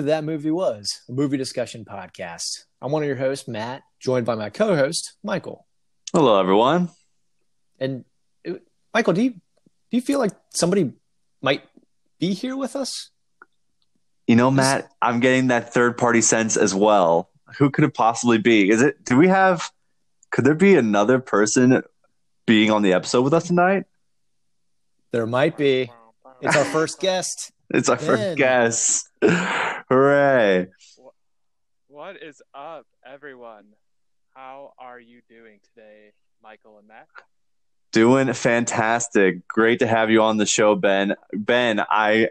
To That Movie Was, a movie discussion podcast. I'm one of your hosts, Matt, joined by my co host, Michael. Hello, everyone. And uh, Michael, do you, do you feel like somebody might be here with us? You know, Matt, I'm getting that third party sense as well. Who could it possibly be? Is it, do we have, could there be another person being on the episode with us tonight? There might be. It's our first guest. It's our first guest. Hooray. What is up, everyone? How are you doing today, Michael and Matt? Doing fantastic. Great to have you on the show, Ben. Ben, I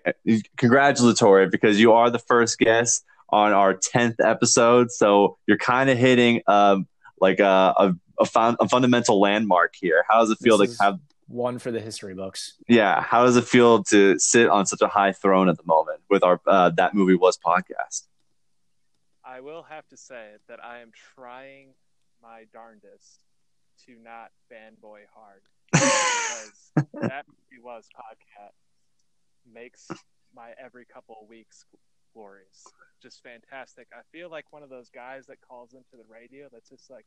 congratulatory because you are the first guest on our 10th episode. So you're kind of hitting um, like a, a, a, fun, a fundamental landmark here. How does it feel This to have is one for the history books. yeah how does it feel to sit on such a high throne at the moment with our uh, that movie was podcast I will have to say that I am trying my darndest to not fanboy hard because that movie was podcast makes my every couple of weeks glorious. Just fantastic. I feel like one of those guys that calls into the radio that's just like,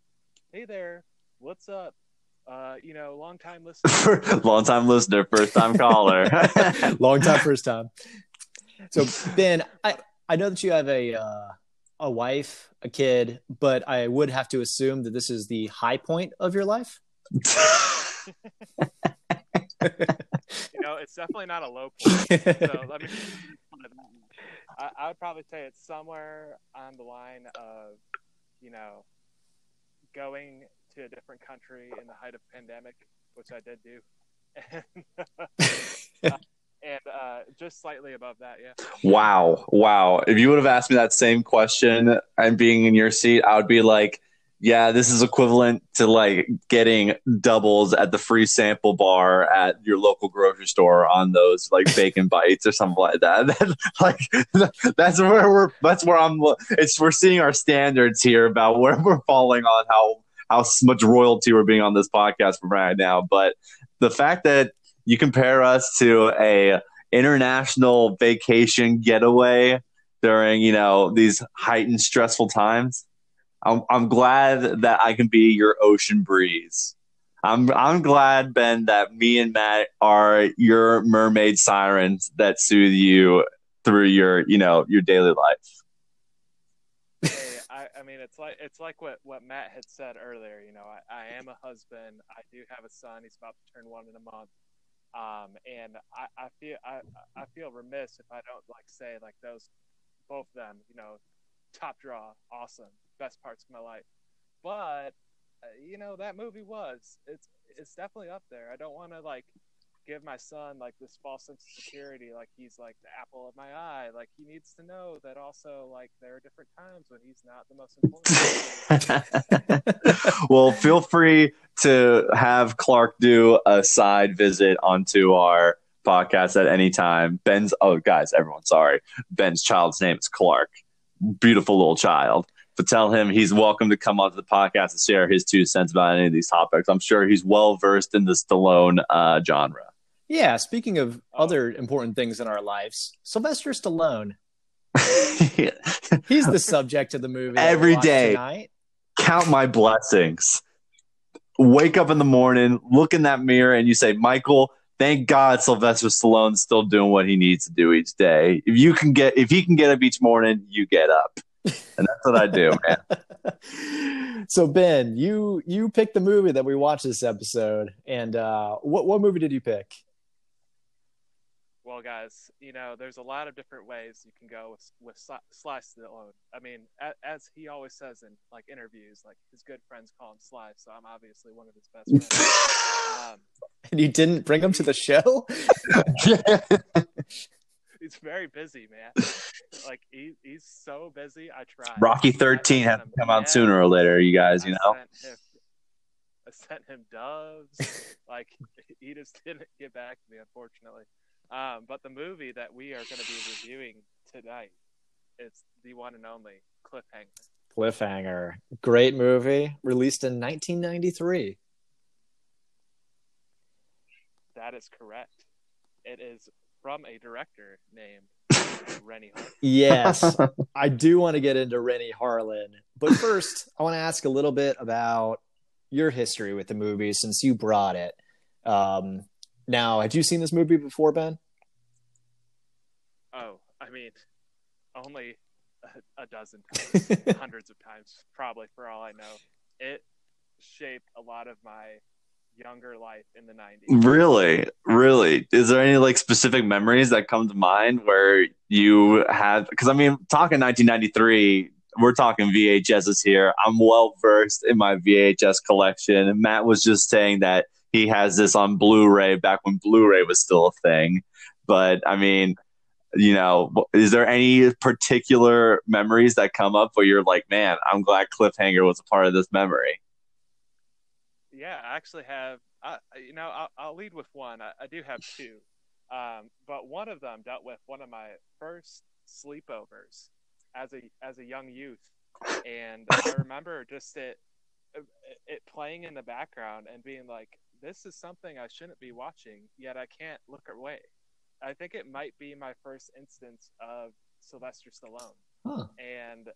"Hey there, what's up?" Uh, you know, long time listener. long time listener first time caller Long time, first time. So, Ben, I, I know that you have a, uh, a wife, a kid, but I would have to assume that this is the high point of your life. you know, it's definitely not a low point. so let me. I, I would probably say it's somewhere on the line of, you know, going to a different country in the height of pandemic, which I did do, and, and uh, just slightly above that, yeah. wow wow. If you would have asked me that same question and being in your seat i would be like yeah this is equivalent to like getting doubles at the free sample bar at your local grocery store on those like bacon bites or something like that like that's where we're that's where i'm it's we're seeing our standards here about where we're falling on how how much royalty we're being on this podcast from right now but the fact that you compare us to a international vacation getaway during you know these heightened stressful times i'm, I'm glad that i can be your ocean breeze I'm I'm glad Ben that me and Matt are your mermaid sirens that soothe you through your you know your daily life. I mean, it's like it's like what, what Matt had said earlier. You know, I, I am a husband. I do have a son. He's about to turn one in a month. Um, and I, I feel I, I feel remiss if I don't like say like those both of them. You know, top draw, awesome, best parts of my life. But uh, you know that movie was it's it's definitely up there. I don't want to like give my son like this false sense of security like he's like the apple of my eye like he needs to know that also like there are different times when he's not the most important well, feel free to have Clark do a side visit onto our podcast at any time. Ben's oh guys, everyone, sorry. Ben's child's name is Clark. Beautiful little child. But tell him he's welcome to come onto the podcast and share his two cents about any of these topics. I'm sure he's well versed in the Stallone uh, genre. Yeah, speaking of other important things in our lives, Sylvester Stallone. He's the subject of the movie that we Every watched day. Tonight. Count my blessings. Wake up in the morning, look in that mirror, and you say, Michael, thank God Sylvester Stallone's still doing what he needs to do each day. If you can get if he can get up each morning, you get up. And that's what I do, man. so Ben, you you picked the movie that we watched this episode, and uh, what what movie did you pick? Well, guys, you know, there's a lot of different ways you can go with with Sly Sly Stallone. I mean, as, as he always says in like interviews, like his good friends call him Sly, so I'm obviously one of his best friends. um, And you didn't bring him to the show? he's very busy, man. Like he, he's so busy. I tried. Rocky 13 sent has to him- come out sooner or later, you guys, you I know. Sent him, I sent him doves. like he just didn't get back to me, unfortunately. Um, but the movie that we are going to be reviewing tonight is the one and only Cliffhanger. Cliffhanger. Great movie, released in 1993. That is correct. It is from a director named Renny Harlin. Yes, I do want to get into Renny Harlin. But first, I want to ask a little bit about your history with the movie since you brought it. Um, now, had you seen this movie before, Ben? Oh, I mean, only a, a dozen times, hundreds of times, probably for all I know. It shaped a lot of my younger life in the 90s. Really? Really? Is there any like specific memories that come to mind where you have cuz I mean talking 1993 we're talking VHSs here. I'm well versed in my VHS collection. And Matt was just saying that he has this on Blu-ray back when Blu-ray was still a thing. But I mean, you know, is there any particular memories that come up where you're like, man, I'm glad Cliffhanger was a part of this memory? Yeah, I actually have. I, you know, I'll, I'll lead with one. I, I do have two, um, but one of them dealt with one of my first sleepovers as a as a young youth, and I remember just it it playing in the background and being like, "This is something I shouldn't be watching, yet I can't look away." I think it might be my first instance of Sylvester Stallone, Huh. and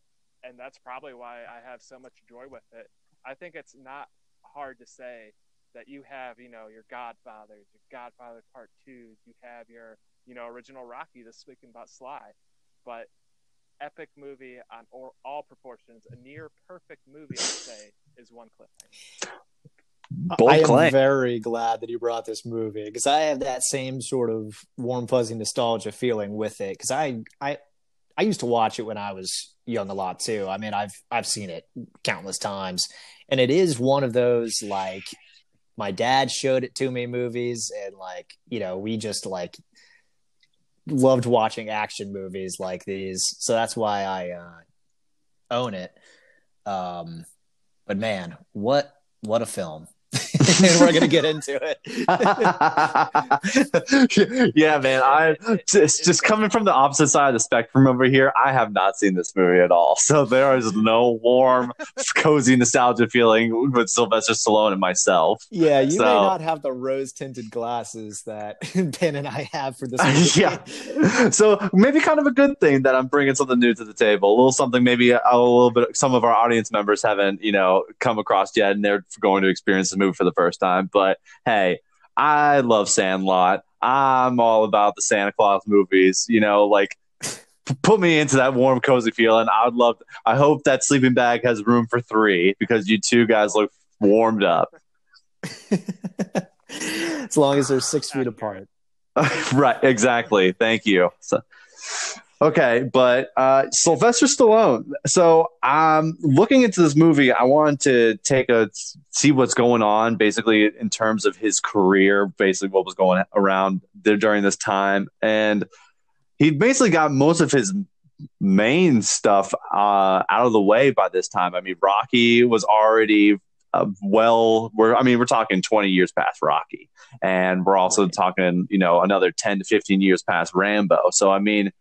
and that's probably why I have so much joy with it. I think it's not hard to say that you have, you know, your Godfathers, your Godfather Part Two, you have your, you know, original Rocky. This speaking about Sly, but epic movie on all, all proportions, a near perfect movie, I'd say, is one cliffhanger. Bold I am claim. very glad that you brought this movie because I have that same sort of warm fuzzy nostalgia feeling with it because I I I used to watch it when I was young a lot too. I mean I've I've seen it countless times and it is one of those like my dad showed it to me movies and like you know we just like loved watching action movies like these so that's why I uh, own it. Um, but man, what what a film! And we're gonna get into it. yeah, man. I it's just coming from the opposite side of the spectrum over here. I have not seen this movie at all, so there is no warm, cozy nostalgia feeling with Sylvester Stallone and myself. Yeah, you So- may not have the rose tinted glasses that Ben and I have for this. Movie. yeah. So maybe kind of a good thing that I'm bringing something new to the table, a little something maybe a, a little bit some of our audience members haven't, you know, come across yet, and they're going to experience the movie for the first time. But hey, I love Sandlot. I'm all about the Santa Claus movies. You know, like put me into that warm, cozy feeling. I would love. I hope that sleeping bag has room for three because you two guys look warmed up. as long as they're six feet apart. right, exactly. Thank you. So, okay, but uh, Sylvester Stallone. So, um, looking into this movie, I wanted to take a see what's going on, basically in terms of his career, basically what was going around there during this time, and he basically got most of his main stuff uh, out of the way by this time. I mean, Rocky was already uh, well. We're I mean, we're talking twenty years past Rocky and we're also talking, you know, another 10 to 15 years past Rambo. So, I mean,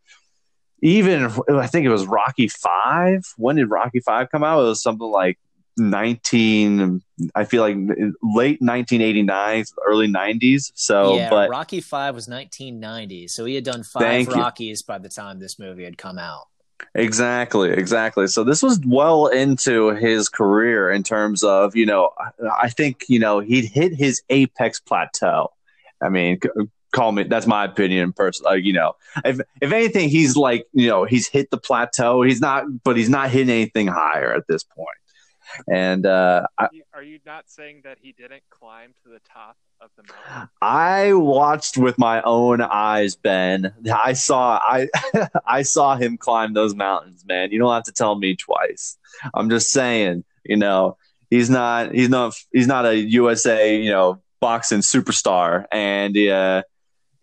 even I think it was Rocky 5. When did Rocky 5 come out? It was something like 19, I feel like late 1989, early 90s. So, yeah, but Rocky Five was 1990, so he had done five Thank you. Rockies by the time this movie had come out. Exactly, exactly. So this was well into his career in terms of, you know, I think, you know, he'd hit his apex plateau. I mean, call me that's my opinion personally, you know. If if anything he's like, you know, he's hit the plateau. He's not but he's not hitting anything higher at this point. And uh I, Are you not saying that he didn't climb to the top of the mountain? I watched with my own eyes, Ben. I saw I I saw him climb those mountains, man. You don't have to tell me twice. I'm just saying, you know, he's not he's not he's not a USA, you know, boxing superstar and uh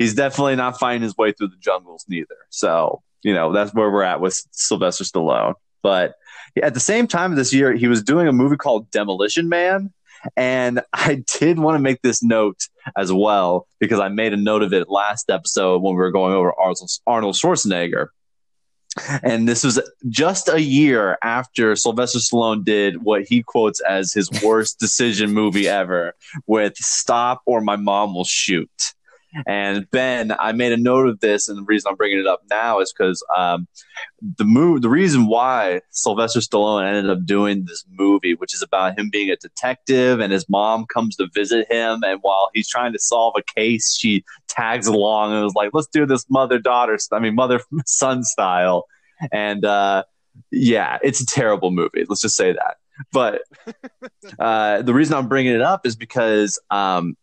he's definitely not finding his way through the jungles neither. So, you know, that's where we're at with Sylvester Stallone. But at the same time this year, he was doing a movie called Demolition Man. And I did want to make this note as well because I made a note of it last episode when we were going over Arnold Schwarzenegger. And this was just a year after Sylvester Stallone did what he quotes as his worst decision movie ever with Stop or My Mom Will Shoot. And Ben, I made a note of this, and the reason I'm bringing it up now is because um, the move, the reason why Sylvester Stallone ended up doing this movie, which is about him being a detective, and his mom comes to visit him, and while he's trying to solve a case, she tags along and was like, "Let's do this mother daughter, I mean mother son style," and uh, yeah, it's a terrible movie. Let's just say that. But uh, the reason I'm bringing it up is because, um,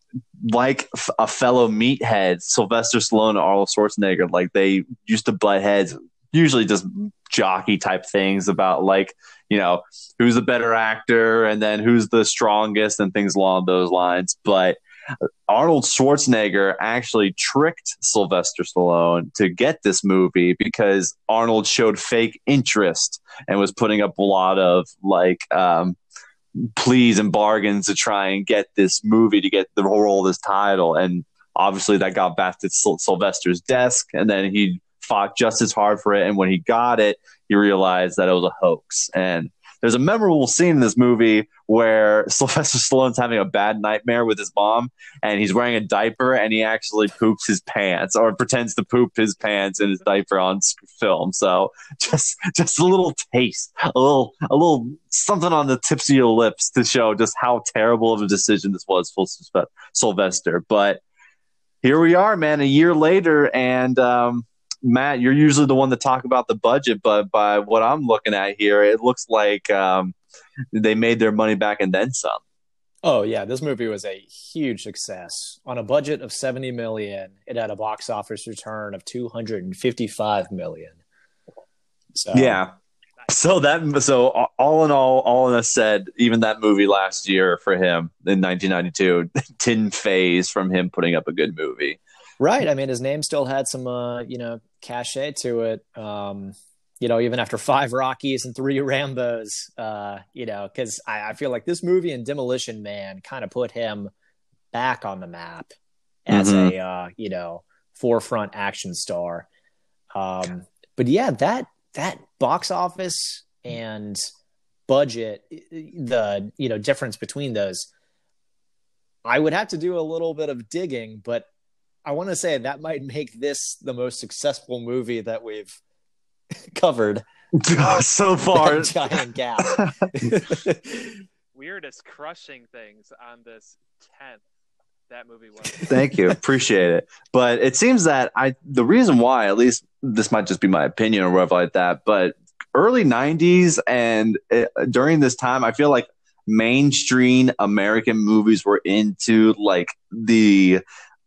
like a fellow meathead, Sylvester Stallone Arnold Schwarzenegger, like they used to butt heads, usually just jockey type things about like you know who's the better actor and then who's the strongest and things along those lines. But Arnold Schwarzenegger actually tricked Sylvester Stallone to get this movie because Arnold showed fake interest and was putting up a lot of like um, pleas and bargains to try and get this movie to get the role of this title. And obviously that got back to Sylvester's desk, and then he fought just as hard for it. And when he got it, he realized that it was a hoax. And there's a memorable scene in this movie where Sylvester Stallone's having a bad nightmare with his mom, and he's wearing a diaper, and he actually poops his pants or pretends to poop his pants in his diaper on film. So just just a little taste, a little a little something on the tips of your lips to show just how terrible of a decision this was for Sylvester. But here we are, man, a year later, and um, Matt, you're usually the one to talk about the budget, but by what I'm looking at here, it looks like um, they made their money back and then some. Oh yeah, this movie was a huge success. On a budget of 70 million, it had a box office return of 255 million. So Yeah. So that so all in all, all in a said, even that movie last year for him in 1992 didn't phase from him putting up a good movie. Right. I mean, his name still had some, uh, you know, cachet to it. Um, you know, even after five Rockies and three Rambos, uh, you know, because I, I, feel like this movie and Demolition Man kind of put him back on the map as mm-hmm. a, uh, you know, forefront action star. Um, but yeah, that that box office and budget, the you know difference between those, I would have to do a little bit of digging, but I want to say that might make this the most successful movie that we've covered so far. giant gap. Weird as crushing things on this tenth. That movie was. Thank you, appreciate it. But it seems that I the reason why, at least this might just be my opinion or whatever like that, but early '90s and it, during this time, I feel like mainstream American movies were into like the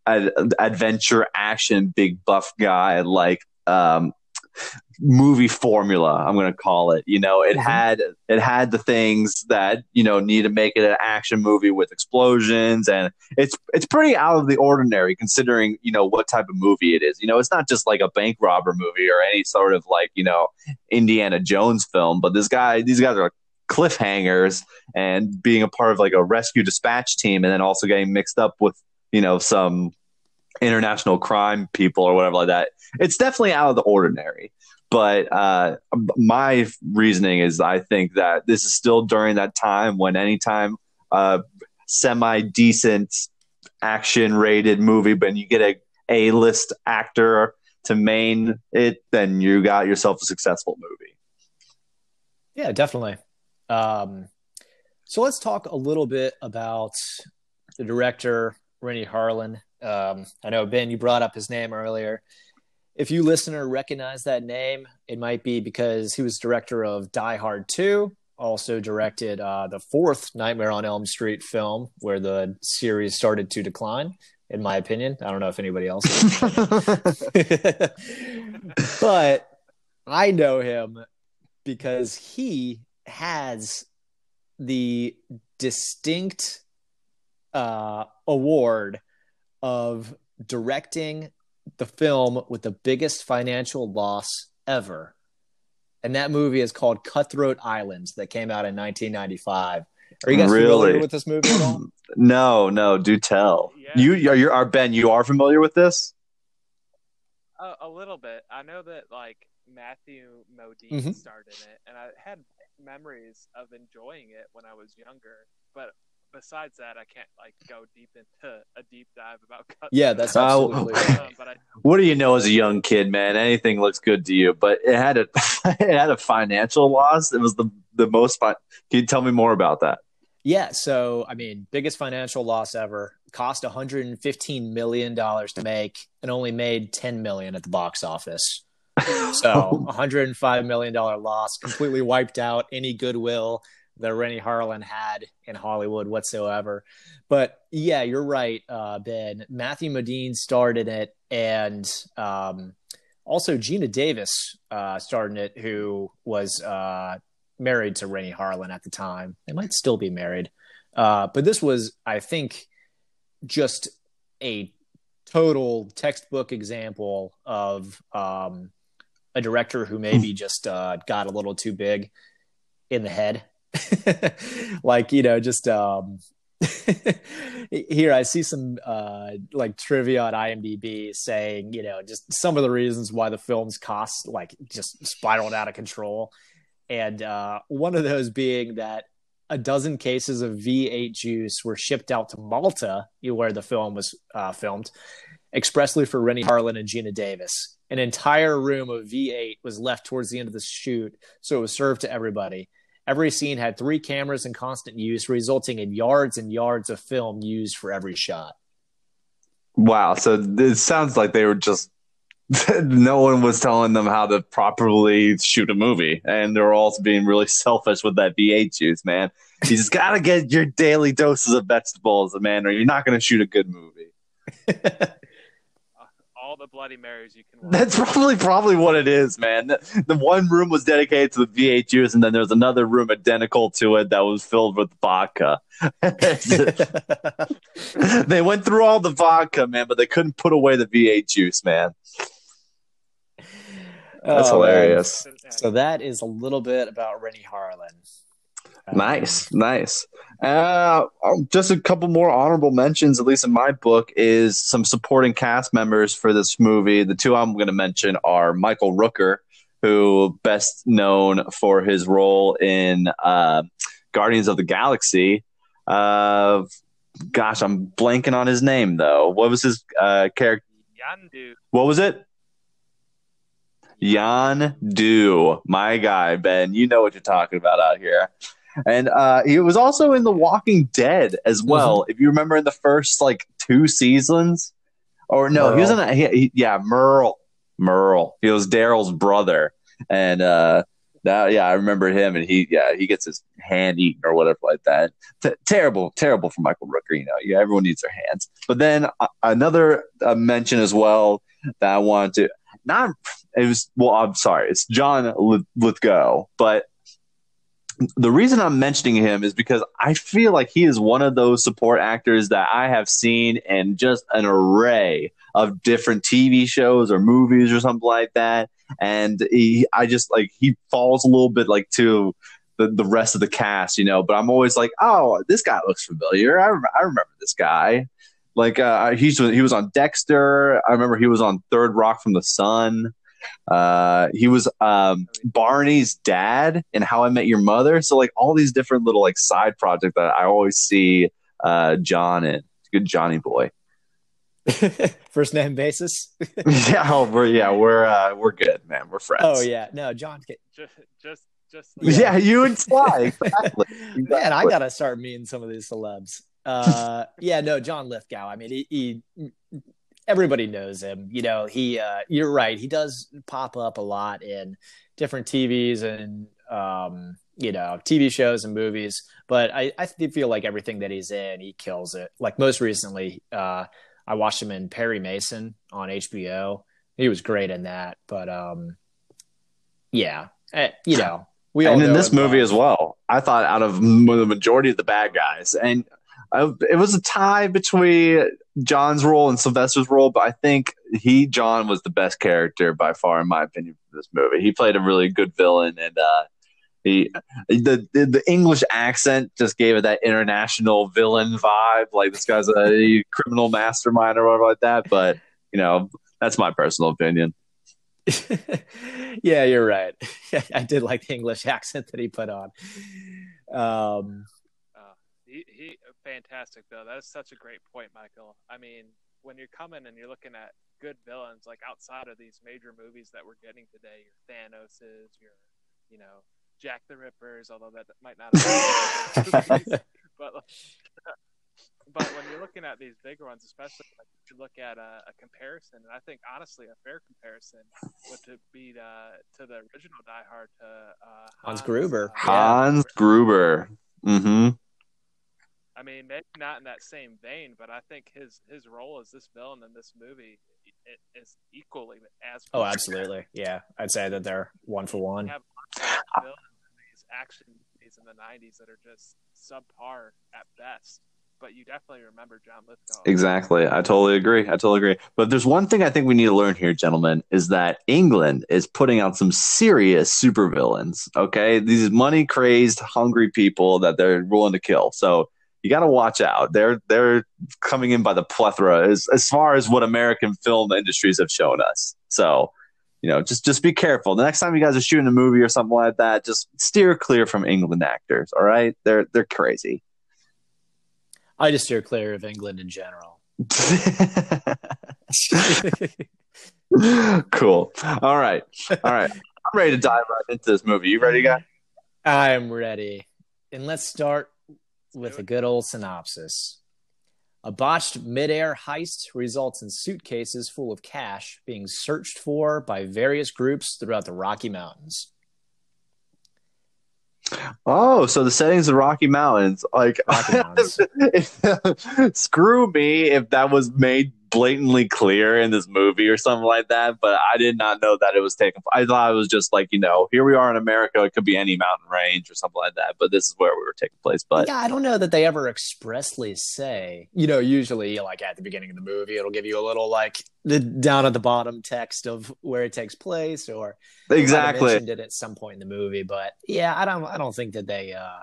ad- adventure action big buff guy like um, movie formula i'm going to call it you know it mm-hmm. had it had the things that you know need to make it an action movie with explosions and it's it's pretty out of the ordinary considering you know what type of movie it is you know it's not just like a bank robber movie or any sort of like you know indiana jones film but this guy these guys are cliffhangers and being a part of like a rescue dispatch team and then also getting mixed up with you know some international crime people or whatever like that. It's definitely out of the ordinary. But uh, my reasoning is I think that this is still during that time when anytime a semi decent action rated movie, but you get a A list actor to main it, then you got yourself a successful movie. Yeah, definitely. Um, so let's talk a little bit about the director, Renny Harlin. Um, I know Ben, you brought up his name earlier. If you listener recognize that name, it might be because he was director of Die Hard 2, also directed uh, the fourth Nightmare on Elm Street film, where the series started to decline. In my opinion, I don't know if anybody else. but I know him because he has the distinct uh, award of directing the film with the biggest financial loss ever. And that movie is called Cutthroat Islands that came out in 1995. Are you guys really? familiar with this movie at all? no, no, do tell. Yeah. You are you are Ben, you are familiar with this? A, a little bit. I know that like Matthew Modine mm-hmm. starred in it and I had memories of enjoying it when I was younger, but besides that, I can't like go deep into a deep dive about cuts. Yeah, that's absolutely right. Um, but I, What do you know as a young kid, man? Anything looks good to you, but it had a it had a financial loss. It was the the most. Fi- Can you tell me more about that? Yeah, so I mean, biggest financial loss ever. Cost 115 million dollars to make, and only made 10 million at the box office. So 105 million dollar loss, completely wiped out any goodwill that Renny Harlin had in Hollywood whatsoever. But yeah, you're right, uh, Ben. Matthew Modine starred in it, and um, also Geena Davis uh, starred in it, who was uh, married to Renny Harlin at the time. They might still be married. Uh, but this was, I think, just a total textbook example of um, a director who maybe just uh, got a little too big in the head. like, you know, just um, here I see some uh, like trivia on IMDb saying, you know, just some of the reasons why the film's cost like just spiraled out of control. And uh, one of those being that a dozen cases of V8 juice were shipped out to Malta, where the film was uh, filmed, expressly for Renny Harlin and Geena Davis. An entire room of V8 was left towards the end of the shoot, so it was served to everybody. Every scene had three cameras in constant use, resulting in yards and yards of film used for every shot. Wow. So it sounds like they were just no one was telling them how to properly shoot a movie, and they were also being really selfish with that V8 juice, man. You just gotta get your daily doses of vegetables, man, or you're not gonna shoot a good movie. all the Bloody Marys you can. watch. That's probably probably what it is, man. The, the one room was dedicated to the V8 juice, and then there's another room identical to it that was filled with vodka. they went through all the vodka, man, but they couldn't put away the V8 juice, man. That's Oh, man. hilarious. So that is a little bit about Renny Harlin. Nice, nice. Uh, um, just a couple more honorable mentions, at least in my book, is some supporting cast members for this movie. The two I'm going to mention are Michael Rooker, who best known for his role in uh, Guardians of the Galaxy. Uh, gosh, I'm blanking on his name though. What was his uh, character? Yondu. What was it? Jan Du, my guy, Ben. You know what you're talking about out here. And uh, he was also in The Walking Dead as well. If you remember in the first like two seasons, or no, he was in a, he, he- yeah, Merle. Merle. He was Daryl's brother, and uh, that yeah, I remember him. And he yeah, he gets his hand eaten or whatever like that. T- terrible, terrible for Michael Rooker. You know, yeah, everyone needs their hands. But then uh, another uh, mention as well that I wanted to not it was well i'm sorry it's john lithgow but the reason i'm mentioning him is because i feel like he is one of those support actors that i have seen in just an array of different tv shows or movies or something like that and he i just like he falls a little bit like to the, the rest of the cast you know but i'm always like oh this guy looks familiar i, rem- I remember this guy like uh, he's he was on Dexter. I remember he was on Third Rock from the Sun. Uh, he was um, Barney's dad in How I Met Your Mother. So like all these different little like side projects that I always see uh, John in. Good Johnny boy. First name basis. yeah, oh, we're yeah we're uh, we're good, man. We're friends. oh yeah, no, John. Ca- Just, just, just. yeah. You and Sly exactly. Man, I gotta start meeting some of these celebs. Uh, yeah, no, John Lithgow. I mean, he, he everybody knows him. You know, he. Uh, you're right. He does pop up a lot in different TVs and um, you know, TV shows and movies. But I, I feel like everything that he's in, he kills it. Like most recently, uh, I watched him in Perry Mason on HBO. He was great in that. But um, yeah, eh, you know, we all and in this movie as well. I thought out of the majority of the bad guys, and I, it was a tie between John's role and Sylvester's role, but I think he John was the best character by far, in my opinion, for this movie. He played a really good villain, and uh, he the, the the English accent just gave it that international villain vibe, like this guy's a criminal mastermind or whatever like that. But you know, that's my personal opinion. yeah, you're right. I did like the English accent that he put on. Um, The he, he fantastic though. That is such a great point, Michael. I mean, when you're coming and you're looking at good villains, like outside of these major movies that we're getting today, your Thanoses, your you know Jack the Rippers, although that might not. Have but but when you're looking at these bigger ones, especially like you look at a, a, comparison, and I think honestly a fair comparison would to be the, to the original Die Hard to uh, Hans, Hans Gruber. Uh, Hans Gruber. Mm-hmm. I mean, maybe not in that same vein, but I think his his role as this villain in this movie is equally as. Oh, absolutely, yeah. I'd say that they're one for one. have villains these action movies in the '90s that are just subpar at best but you definitely remember John Lithgow. Exactly. I totally agree. I totally agree. But there's one thing I think we need to learn here, gentlemen, is that England is putting out some serious supervillains. Okay. These money crazed, hungry people that they're willing to kill. So you got to watch out. They're they're coming in by the plethora as as far as what American film industries have shown us. So, you know, just just be careful. The next time you guys are shooting a movie or something like that, just steer clear from England actors. All right, they're they're crazy. I just steer clear of England in general. cool. All right. All right. I'm ready to dive right into this movie. You ready, guy? I'm ready. And let's start with a good old synopsis. A botched midair heist results in suitcases full of cash being searched for by various groups throughout the Rocky Mountains. Oh, so the settings of Rocky Mountains, like Rocky Mountains. screw me if that was made blatantly clear in this movie or something like that. But I did not know that it was taken. I thought it was just like you know, here we are in America. It could be any mountain range or something like that. But this is where we were taking place. But yeah, I don't know that they ever expressly say. You know, usually like at the beginning of the movie, it'll give you a little like the down at the bottom text of where it takes place, or exactly mentioned it at some point in the movie. But yeah, I don't. I don't think that they uh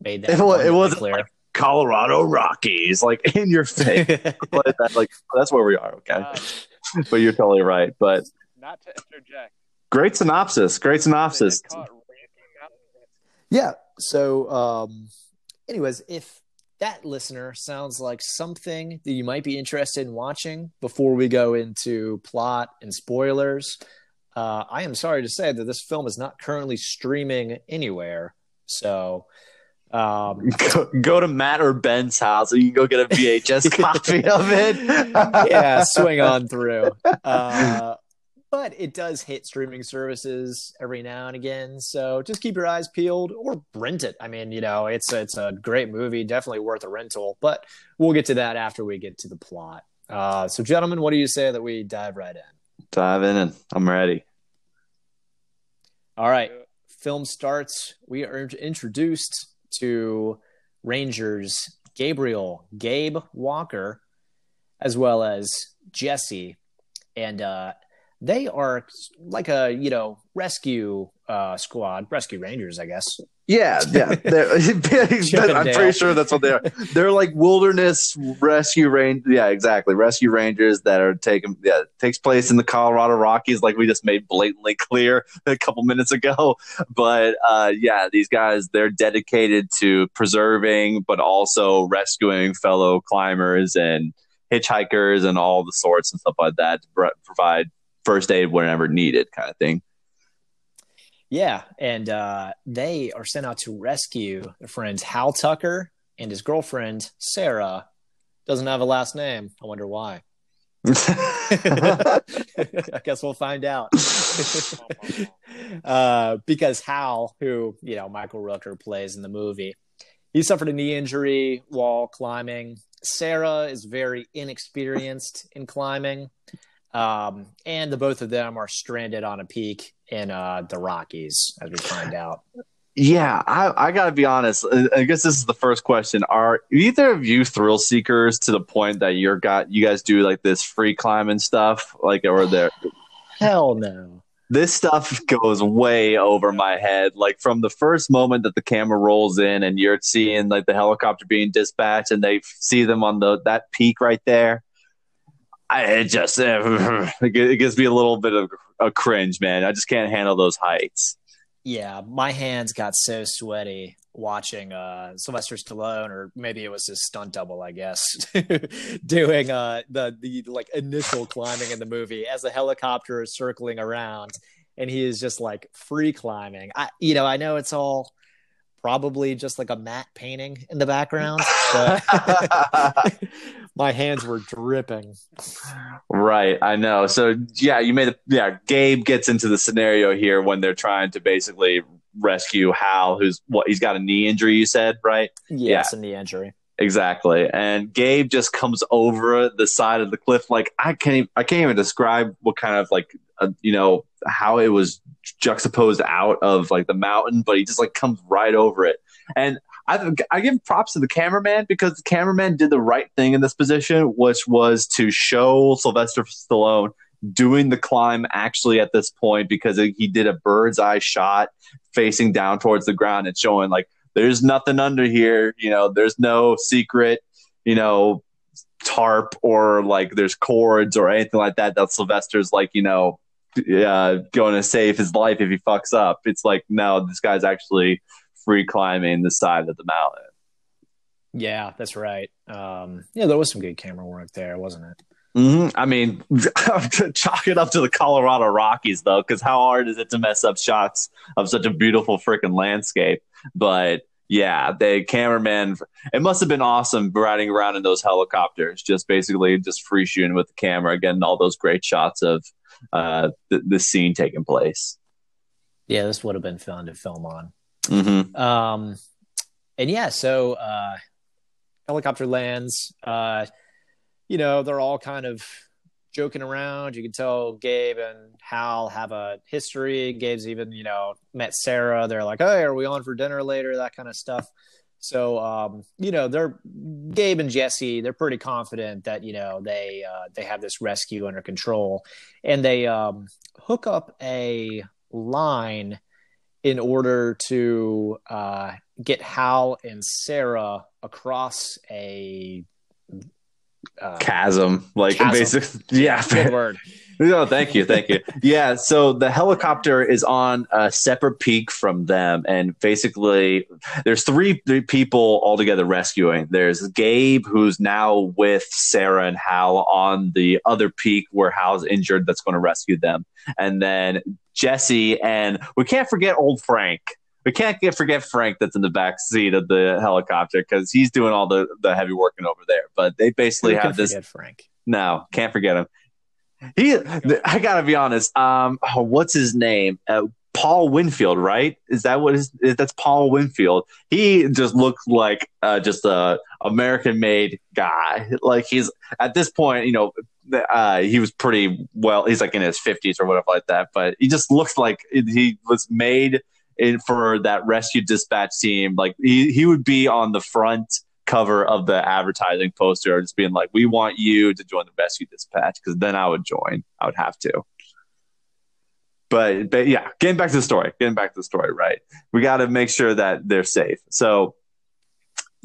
made that. It, was, it wasn't clear. Like, Colorado Rockies, like in your face. like, that, like that's where we are. Okay, um, but you're totally right. But not to interject. Great synopsis. Great synopsis. Yeah. So, um, anyways, if that listener sounds like something that you might be interested in watching before we go into plot and spoilers, uh, I am sorry to say that this film is not currently streaming anywhere. So um, go, go, to Matt or Ben's house and you can go get a VHS copy of it. yeah, swing on through. Uh, but it does hit streaming services every now and again. So just keep your eyes peeled or rent it. I mean, you know, it's it's a great movie, definitely worth a rental. But we'll get to that after we get to the plot. Uh, so, gentlemen, what do you say that we dive right in? Dive in, and I'm ready. All right, film starts. We are introduced to Rangers Gabriel, Gabe Walker, as well as Jesse. And uh, they are like a, you know, rescue uh, squad, rescue rangers, I guess. Yeah, yeah. I'm pretty sure that's what they are. They're like wilderness rescue range. Yeah, exactly. Rescue rangers that are taking. Yeah, takes place in the Colorado Rockies, like we just made blatantly clear a couple minutes ago. But uh, yeah, these guys they're dedicated to preserving, but also rescuing fellow climbers and hitchhikers and all the sorts and stuff like that to provide first aid whenever needed, kind of thing. Yeah, and uh, they are sent out to rescue their friends Hal Tucker and his girlfriend Sarah. Doesn't have a last name. I wonder why. I guess we'll find out. uh, because Hal, who you know Michael Rooker plays in the movie, he suffered a knee injury while climbing. Sarah is very inexperienced in climbing, um, and the both of them are stranded on a peak in uh, the Rockies, as we find out. Yeah, I, I got to be honest. I guess this is the first question: Are either of you thrill seekers to the point that you're got you guys do like this free climbing stuff, like or there? Hell no. This stuff goes way over my head. Like from the first moment that the camera rolls in and you're seeing like the helicopter being dispatched, and they see them on the that peak right there I, it just it gives me a little bit of a cringe, man. I just can't handle those heights. Yeah, my hands got so sweaty watching uh, Sylvester Stallone, or maybe it was his stunt double, I guess, doing uh, the the like initial climbing in the movie as the helicopter is circling around, and he is just like free climbing. I, you know, I know it's all probably just like a matte painting in the background, but my hands were dripping. Right, I know. So yeah, you made the yeah. Gabe gets into the scenario here when they're trying to basically rescue Hal, who's what he's got a knee injury. You said right? Yes, yeah. a knee injury. Exactly, and Gabe just comes over the side of the cliff like I can't. Even, I can't even describe what kind of like uh, you know how it was juxtaposed out of like the mountain, but he just like comes right over it. And I, I give props to the cameraman because the cameraman did the right thing in this position, which was to show Sylvester Stallone doing the climb actually at this point because he did a bird's eye shot facing down towards the ground and showing like there's nothing under here you know there's no secret you know tarp or like there's cords or anything like that that sylvester's like you know uh, going to save his life if he fucks up. It's like no this guy's actually free climbing the side of the mountain yeah that's right um yeah there was some good camera work there wasn't it Mm-hmm. I mean, chalk it up to the Colorado Rockies, though, because how hard is it to mess up shots of such a beautiful freaking landscape? But yeah, the cameraman, it must have been awesome riding around in those helicopters, just basically just free shooting with the camera, getting all those great shots of uh, the, the scene taking place. Yeah, this would have been fun to film on. Mm-hmm. Um, and yeah, so uh, helicopter lands. Uh, you know, they're all kind of joking around. You can tell Gabe and Hal have a history. Gabe's even, you know, met Sarah. They're like, "Hey, are we on for dinner later?" That kind of stuff. So, um, you know, they're Gabe and Jesse. They're pretty confident that you know they uh, they have this rescue under control, and they um, hook up a line in order to uh, get Hal and Sarah across a uh, chasm, like chasm. basically, yeah. Good word. No, thank you, thank you. Yeah, so the helicopter is on a separate peak from them, and basically, there's three, three people all together rescuing. There's Gabe, who's now with Sarah and Hal on the other peak where Hal's injured, that's going to rescue them, and then Jesse, and we can't forget old Frank we can't get, forget Frank that's in the back seat of the helicopter because he's doing all the, the heavy working over there. But they basically have this. Frank. No, can't forget him. He, I gotta be honest. Um, oh, what's his name? Uh, Paul Winfield, right? Is that what is? That's Paul Winfield. He just looks like uh, just a American-made guy. Like he's at this point, you know, uh, he was pretty well. He's like in his fifties or whatever like that. But he just looks like he was made in, for that rescue dispatch team. Like he, he would be on the front cover of the advertising poster, just being like, "We want you to join the rescue dispatch," because then I would join. I would have to. But, but yeah, getting back to the story, getting back to the story, right? We got to make sure that they're safe. So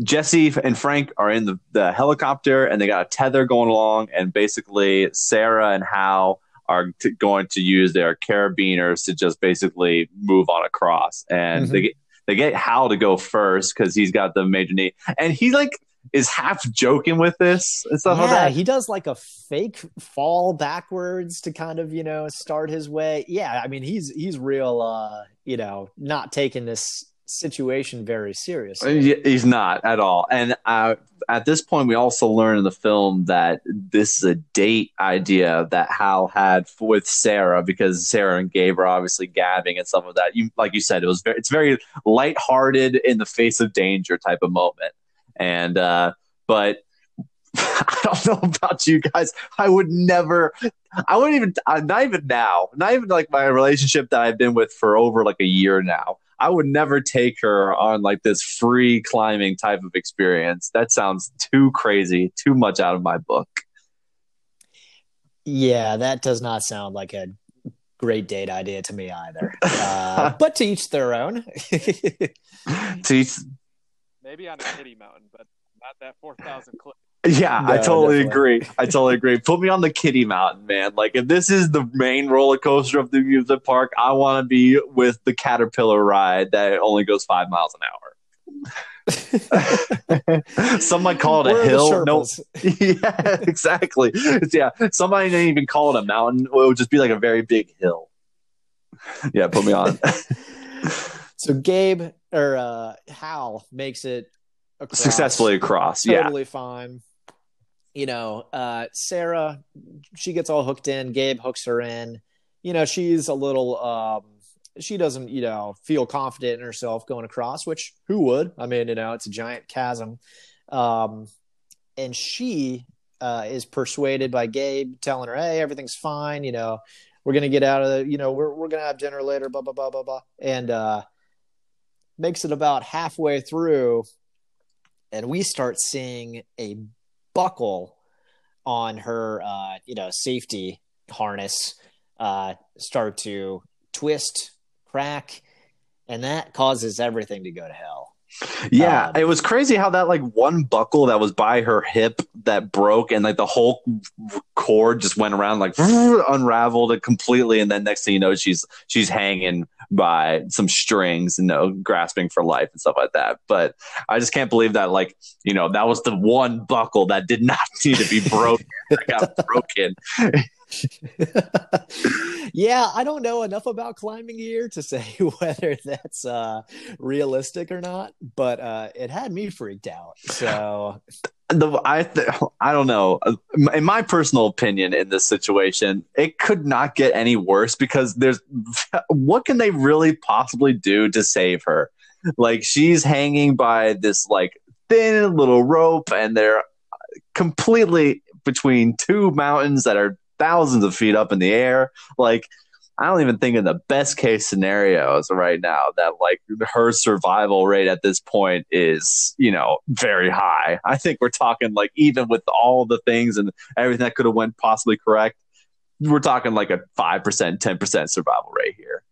Jesse and Frank are in the, the helicopter and they got a tether going along, and basically Sarah and Hal are t- going to use their carabiners to just basically move on across, and mm-hmm. they get they get Hal to go first because he's got the major knee, and he like is half joking with this and stuff yeah, like that. He does like a fake fall backwards to kind of, you know, start his way. Yeah, I mean he's he's real uh, you know, not taking this situation very seriously. Uh, he's not at all. And uh, at this point, we also learn in the film that this is a date idea that Hal had with Sarah because Sarah and Gabe are obviously gabbing and some of that. You, like you said, it was very, it's very lighthearted in the face of danger type of moment. And uh, but I don't know about you guys. I would never. I wouldn't even. Not even now. Not even like my relationship that I've been with for over like a year now. I would never take her on like this free climbing type of experience. That sounds too crazy, too much out of my book. Yeah, that does not sound like a great date idea to me either. Uh, but to each their own. to each... Maybe on a kitty mountain, but not that 4,000 clip. Yeah, no, I totally definitely. agree. I totally agree. Put me on the Kitty Mountain, man. Like if this is the main roller coaster of the amusement park, I want to be with the Caterpillar ride that only goes five miles an hour. Some might call it Where a are hill. No, yeah, exactly. Yeah, somebody didn't even call it a mountain. It would just be like a very big hill. Yeah, put me on. So Gabe or uh, Hal makes it across. Successfully across. Yeah. totally fine. You know, uh, Sarah, she gets all hooked in. Gabe hooks her in. You know, she's a little. Um, she doesn't, you know, feel confident in herself going across. Which who would? I mean, you know, it's a giant chasm. Um, and she uh, is persuaded by Gabe telling her, "Hey, everything's fine. You know, we're gonna get out of the. You know, we're we're gonna have dinner later. Blah blah blah blah blah." And uh, makes it about halfway through, and we start seeing a buckle on her, uh, you know, safety harness uh, start to twist, crack, and that causes everything to go to hell. Yeah, Um, it was crazy how that like one buckle that was by her hip that broke and like the whole cord just went around like unraveled it completely and then next thing you know she's she's hanging by some strings you know grasping for life and stuff like that. But I just can't believe that like you know that was the one buckle that did not need to be broken that got broken yeah, I don't know enough about climbing gear to say whether that's uh, realistic or not, but uh, it had me freaked out. So the I th- I don't know. In my personal opinion, in this situation, it could not get any worse because there's what can they really possibly do to save her? Like she's hanging by this like thin little rope, and they're completely between two mountains that are thousands of feet up in the air. Like I don't even think in the best case scenarios right now that like her survival rate at this point is, you know, very high. I think we're talking like even with all the things and everything that could have went possibly correct, we're talking like a 5%, 10% survival rate here.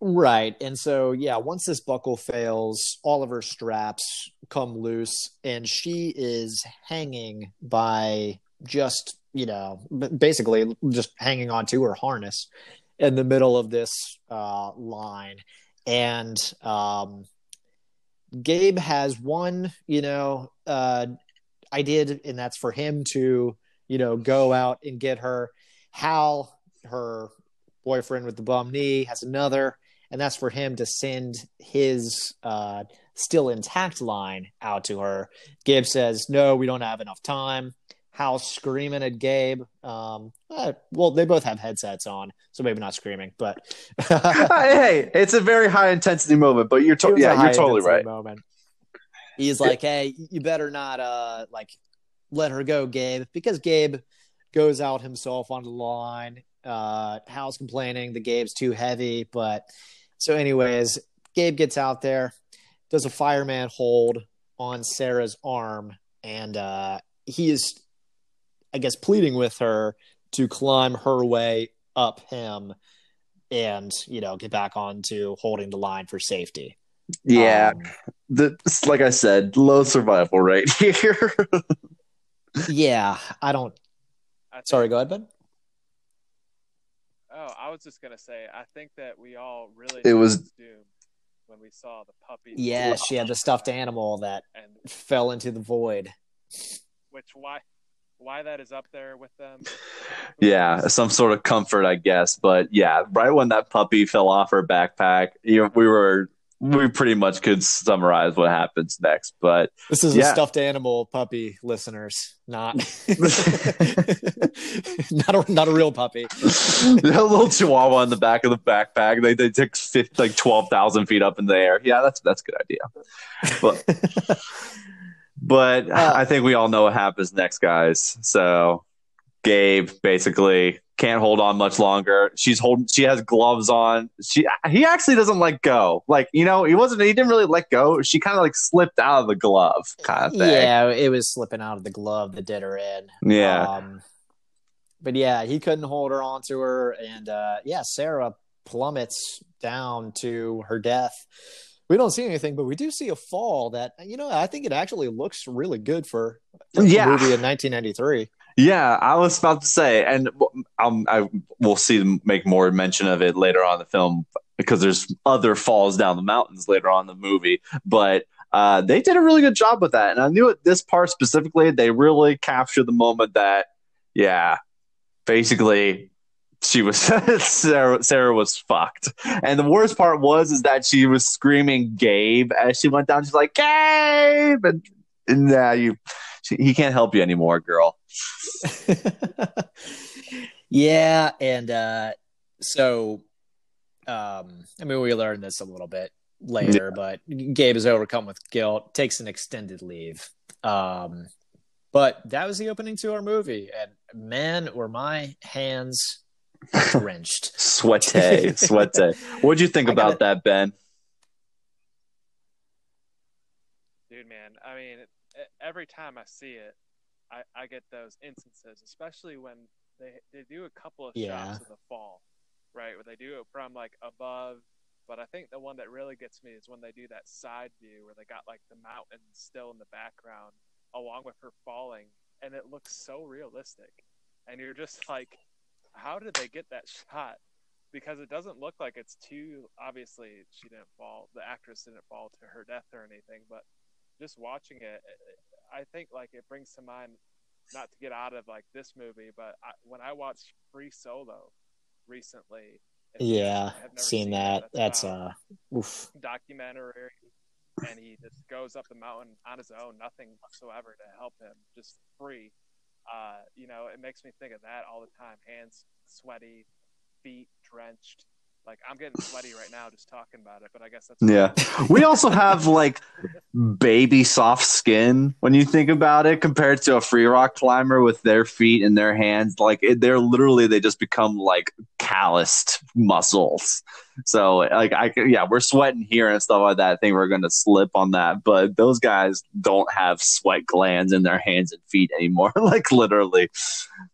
Right. And so, yeah, once this buckle fails, all of her straps come loose and she is hanging by just, you know, basically just hanging onto her harness in the middle of this uh, line. And um, Gabe has one, you know, uh, idea, and that's for him to, you know, go out and get her. Hal, her boyfriend with the bum knee, has another and that's for him to send his uh, still intact line out to her. Gabe says, "No, we don't have enough time." Hal's screaming at Gabe. Um, uh, well, they both have headsets on, so maybe not screaming, but hey, it's a very high intensity moment, but you're to- yeah, you're totally right. Moment. He's like, "Hey, you better not uh like let her go, Gabe," because Gabe goes out himself on the line. Uh, Hal's complaining the Gabe's too heavy, but so anyways, Gabe gets out there, does a fireman hold on Sarah's arm, and uh, he is, I guess, pleading with her to climb her way up him and you know get back onto holding the line for safety. Yeah, Um, the, like I said, low survival rate here. yeah, I don't. I think, Sorry, go ahead, Ben. Oh, I was just gonna say, I think that we all really It was- doomed when we saw the puppy. Yeah, she had the stuffed animal that and fell into the void. which why why that is up there with them. yeah, some sort of comfort, I guess. But yeah, right when that puppy fell off her backpack, you we were we pretty much could summarize what happens next. But This is Yeah. a stuffed animal puppy, listeners, not not a not a real puppy. a little chihuahua in the back of the backpack. They they took 50, like twelve thousand feet up in the air. Yeah, that's that's a good idea. But but Uh, I think we all know what happens next, guys. So Gabe basically can't hold on much longer. She's holding. She has gloves on. She he actually doesn't let go. Like you know, he wasn't. He didn't really let go. She kind of like slipped out of the glove, kind of thing. Yeah, it was slipping out of the glove that did her in. Yeah. Um, but yeah, he couldn't hold her onto her, and uh, yeah, Sarah plummets down to her death. We don't see anything, but we do see a fall that you know I think it actually looks really good for a Yeah. movie in 1993. Yeah, I was about to say, and um, I will see them make more mention of it later on in the film because there's other falls down the mountains later on in the movie. But uh, they did a really good job with that. And I knew at this part specifically, they really captured the moment that, yeah, basically she was Sarah, Sarah was fucked. And the worst part was is that she was screaming Gabe as she went down. She's like Gabe, and, and now you, she, he can't help you anymore, girl. yeah, and uh, so um, I mean, we learned this a little bit later, yeah. but Gabe is overcome with guilt, takes an extended leave. Um, but that was the opening to our movie, and man, were my hands drenched, sweaty, sweaty. What'd you think about that, Ben? Dude, man, I mean, every time I see it, I, I get those instances, especially when they they do a couple of yeah. shots of the fall right? Where they do it from like above. But I think the one that really gets me is when they do that side view where they got like the mountains still in the background along with her falling, and it looks so realistic. And you're just like, how did they get that shot? Because it doesn't look like it's too obviously she didn't fall, the actress didn't fall to her death or anything, but just watching it, I think like it brings to mind not to get out of like this movie, but I, when I watched Free Solo, recently. Yeah, seen, seen that. That's, uh, oof. documentary, and he just goes up the mountain on his own, nothing whatsoever to help him, just free. Uh, you know, it makes me think of that all the time. Hands sweaty, feet drenched, like I'm getting sweaty right now just talking about it, but I guess that's yeah. we also have like baby soft skin when you think about it, compared to a free rock climber with their feet and their hands. Like it, they're literally they just become like calloused muscles. So like I yeah, we're sweating here and stuff like that. I think we're gonna slip on that, but those guys don't have sweat glands in their hands and feet anymore. like literally,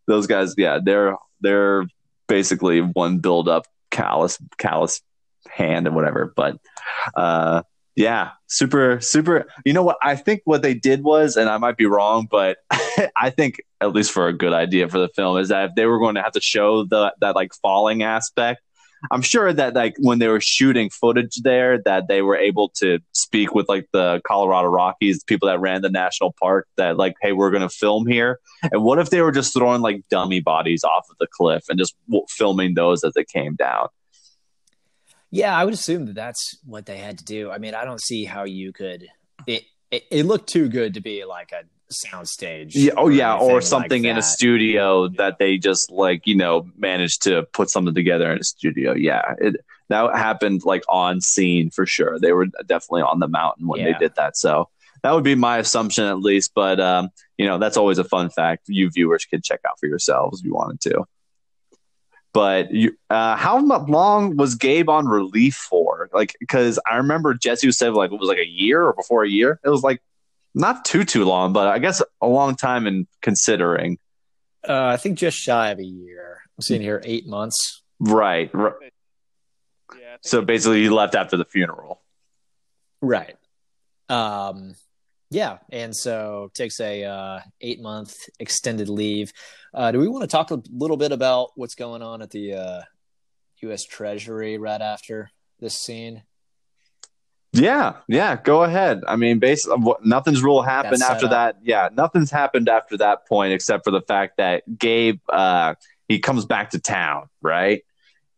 those guys, yeah, they're they're basically one build up callous callous hand and whatever. But uh, yeah, super super. You know what? I think what they did was, and I might be wrong, but I think at least for a good idea for the film is that if they were going to have to show the that like falling aspect. I'm sure that like when they were shooting footage there, that they were able to speak with like the Colorado Rockies, people that ran the national park, that like, hey, we're going to film here. And what if they were just throwing like dummy bodies off of the cliff and just filming those as they came down? Yeah, I would assume that that's what they had to do. I mean, I don't see how you could. It it, it looked too good to be like a soundstage. Yeah, oh yeah, or something like in a studio that they just like you know managed to put something together in a studio. Yeah, it that happened like on scene for sure. They were definitely on the mountain when yeah. they did that. So that would be my assumption at least. But um, you know, that's always a fun fact you viewers could check out for yourselves if you wanted to. But you, uh, how long was Gabe on relief for? Like, because I remember Jesse said like it was like a year or before a year. It was like not too too long, but I guess a long time in considering. Uh, I think just shy of a year. I'm seeing here eight months. Right. right. Yeah, so basically, he left after the funeral. Right. Um. Yeah, and so takes a uh, eight month extended leave. Uh, do we want to talk a little bit about what's going on at the uh, U.S. Treasury right after this scene? Yeah, yeah, go ahead. I mean, basically, nothing's really happened after up. that. Yeah, nothing's happened after that point except for the fact that Gabe uh, he comes back to town, right?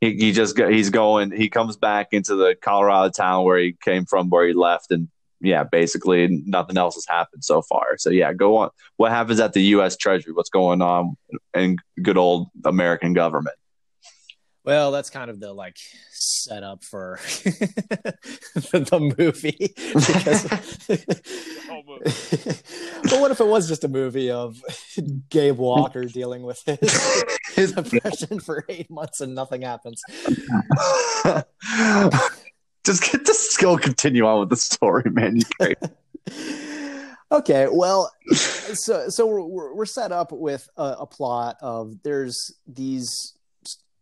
He, he just he's going. He comes back into the Colorado town where he came from, where he left, and yeah, basically nothing else has happened so far. So yeah, go on. What happens at the U.S. Treasury? What's going on in good old American government? Well, that's kind of the like setup for the movie. Because, but what if it was just a movie of Gabe Walker dealing with his, his depression for eight months and nothing happens? Just get just go continue on with the story, man. Okay, well, so so we're we're set up with a, a plot of there's these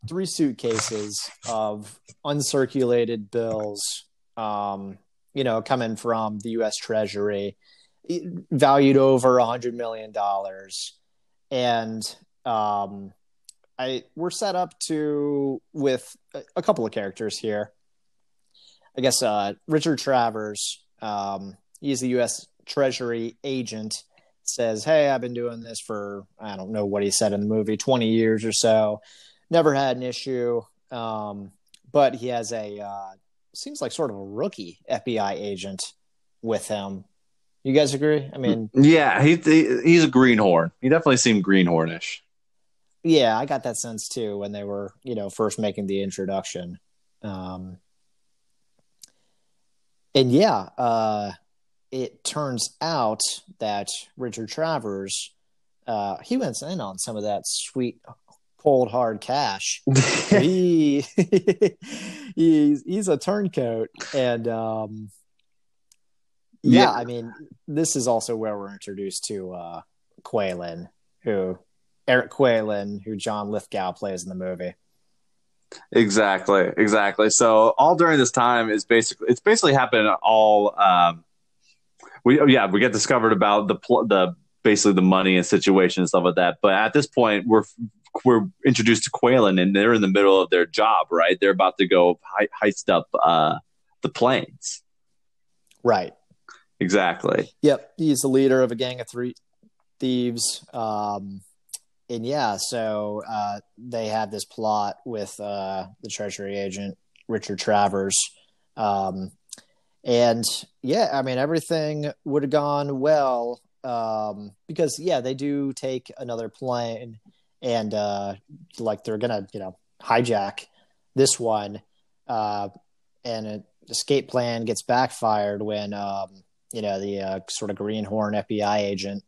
three suitcases of uncirculated bills, um, you know, coming from the U.S. Treasury, valued over a hundred million dollars, and um, I we're set up to with a, a couple of characters here. I guess uh, Richard Travers, um, he's the U.S. Treasury agent. Says, "Hey, I've been doing this for I don't know what he said in the movie, twenty years or so. Never had an issue, um, but he has a uh, seems like sort of a rookie FBI agent with him. You guys agree? I mean, yeah, he, he he's a greenhorn. He definitely seemed greenhornish. Yeah, I got that sense too when they were, you know, first making the introduction. Um, and yeah, uh, it turns out that Richard Travers, uh, he went in on some of that sweet, cold, hard cash. he he's he's a turncoat, and um, yeah, yeah, I mean, this is also where we're introduced to uh, Qualen, who Eric Qualen, who John Lithgow plays in the movie. Exactly, exactly. So all during this time is basically it's basically happened all. Um, we yeah we get discovered about the pl- the basically the money and situation and stuff like that. But at this point, we're we're introduced to Qualen and they're in the middle of their job. Right, they're about to go he- heist up uh, the planes. Right. Exactly. Yep, he's the leader of a gang of three thieves. Um, and yeah, so uh, they had this plot with uh, the Treasury agent Richard Travers, um, and yeah, I mean everything would have gone well um, because yeah, they do take another plane and uh, like they're gonna you know hijack this one, uh, and an escape plan gets backfired when um, you know the uh, sort of greenhorn FBI agent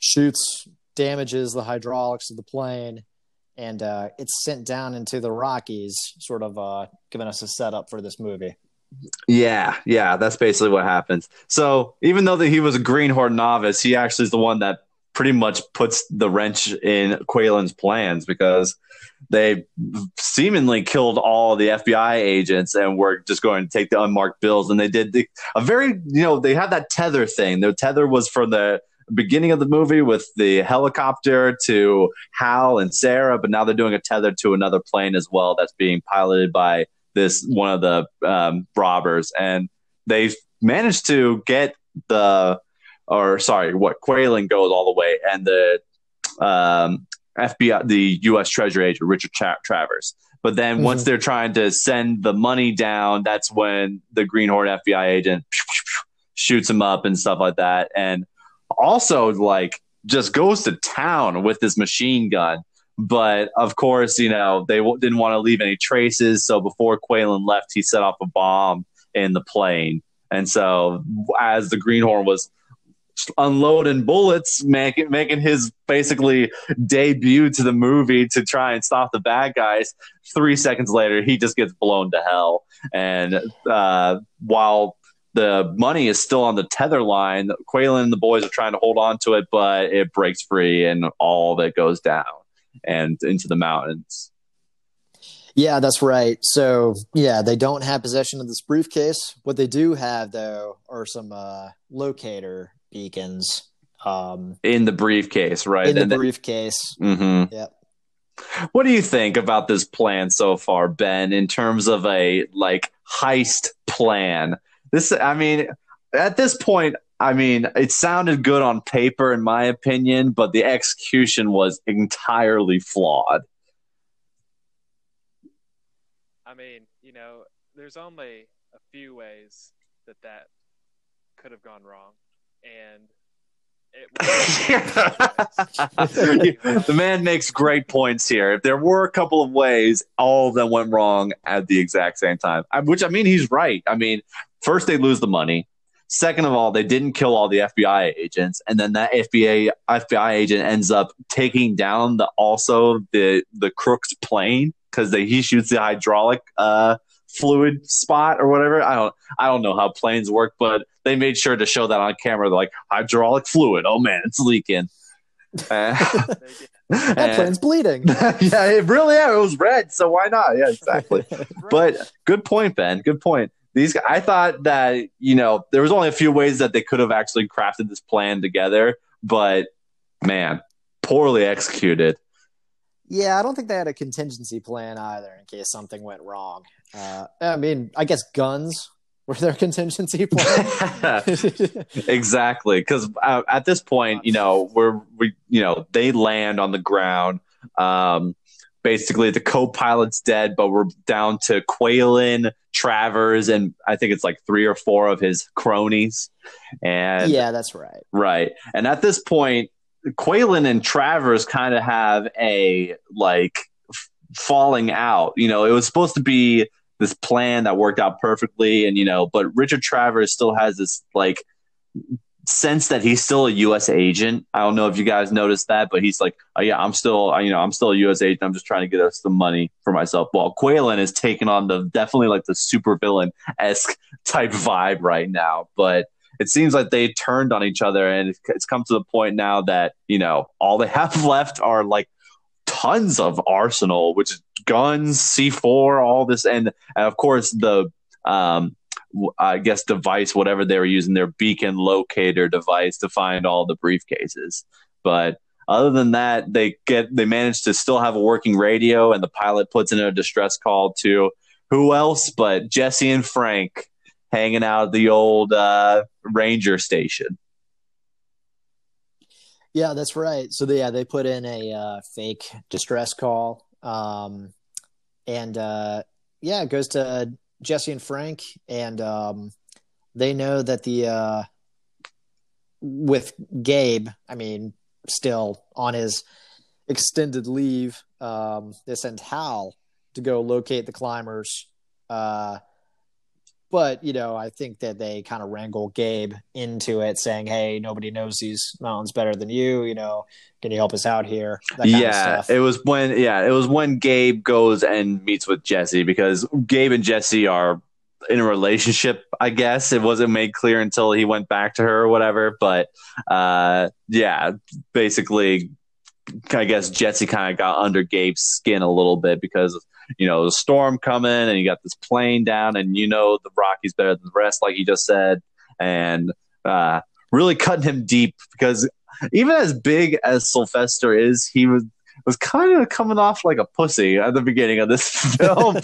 shoots damages the hydraulics of the plane, and uh, it's sent down into the Rockies, sort of uh, giving us a setup for this movie. Yeah, yeah, that's basically what happens. So even though that he was a greenhorn novice, he actually is the one that pretty much puts the wrench in Qualen's plans because they seemingly killed all the FBI agents and were just going to take the unmarked bills. And they did the, a very, you know, they had that tether thing. The tether was for the beginning of the movie with the helicopter to Hal and Sarah, but now they're doing a tether to another plane as well that's being piloted by this one of the um, robbers, and they've managed to get the or sorry, what Qualen goes all the way, and the um, FBI, the U.S. Treasury agent Richard Tra- Travers. But then mm-hmm. once they're trying to send the money down, that's when the Greenhorn FBI agent shoots him up and stuff like that. And also like just goes to town with this machine gun. But of course, you know, they w- didn't want to leave any traces. So before Qualen left, he set off a bomb in the plane. And so as the Greenhorn was unloading bullets, making making his basically debut to the movie to try and stop the bad guys. Three seconds later, he just gets blown to hell. And uh, while the money is still on the tether line. Qualen and the boys are trying to hold on to it, but it breaks free and all it goes down and into the mountains. Yeah, that's right. So, yeah, they don't have possession of this briefcase. What they do have, though, are some uh, locator beacons um, in the briefcase, right? In the and briefcase. mm-hmm. Yep. What do you think about this plan so far, Ben, in terms of a like heist plan? This, I mean, at this point, I mean, it sounded good on paper, in my opinion, but the execution was entirely flawed. I mean, you know, there's only a few ways that that could have gone wrong, and the man makes great points here. If there were a couple of ways, all of them went wrong at the exact same time. Which I mean, he's right. I mean, first they lose the money. Second of all, they didn't kill all the FBI agents, and then that FBI FBI agent ends up taking down the also the the crook's plane because he shoots the hydraulic uh, fluid spot or whatever. I don't I don't know how planes work, but they made sure to show that on camera. They're like hydraulic fluid. Oh man, it's leaking. that plane's bleeding. yeah, it really yeah, it was red, so why not? Yeah, exactly. But good point, Ben. Good point. These I thought that, you know, there was only a few ways that they could have actually crafted this plan together, but man, poorly executed. Yeah, I don't think they had a contingency plan either in case something went wrong. Uh, I mean, I guess guns were their contingency plan. exactly, because uh, at this point, you know, we're we, you know, they land on the ground. Um, basically, the co-pilot's dead, but we're down to Qualen, Travers, and I think it's like three or four of his cronies. And yeah, that's right. Right, and at this point, Qualen and Travers kind of have a like f- falling out. You know, it was supposed to be this plan that worked out perfectly, and you know, but Richard Travers still has this like sense that he's still a U.S. agent. I don't know if you guys noticed that, but he's like, oh, yeah, I'm still, you know, I'm still a U.S. agent. I'm just trying to get us some money for myself. While Qualen is taking on the definitely like the super villain esque type vibe right now, but it seems like they turned on each other and it's come to the point now that you know all they have left are like tons of arsenal which is guns c4 all this and, and of course the um i guess device whatever they were using their beacon locator device to find all the briefcases but other than that they get they manage to still have a working radio and the pilot puts in a distress call to who else but jesse and frank hanging out at the old uh, ranger station. Yeah, that's right. So they, yeah, they put in a uh, fake distress call, um, and uh, yeah, it goes to Jesse and Frank, and um, they know that the uh, with Gabe, I mean, still on his extended leave, um, they send Hal to go locate the climbers. Uh, but you know, I think that they kind of wrangle Gabe into it, saying, "Hey, nobody knows these mountains better than you. You know, can you help us out here?" yeah, it was when yeah, it was when Gabe goes and meets with Jesse because Gabe and Jesse are in a relationship. I guess it wasn't made clear until he went back to her or whatever. But uh, yeah, basically, I guess Jesse kind of got under Gabe's skin a little bit because you know, the storm coming and you got this plane down and you know the Rockies better than the rest, like you just said. And uh, really cutting him deep because even as big as Sylvester is, he was was kind of coming off like a pussy at the beginning of this film.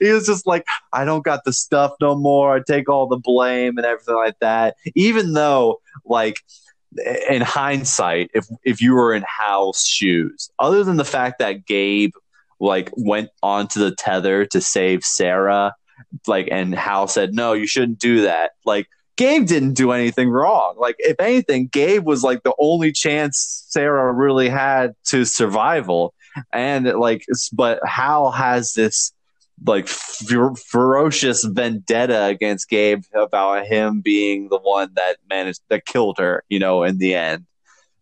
he was just like, I don't got the stuff no more. I take all the blame and everything like that. Even though, like, in hindsight, if if you were in Hal's shoes, other than the fact that Gabe like went onto the tether to save Sarah, like and Hal said, No, you shouldn't do that. Like Gabe didn't do anything wrong. Like if anything, Gabe was like the only chance Sarah really had to survival. And like but Hal has this like fer- ferocious vendetta against Gabe about him being the one that managed that killed her, you know, in the end,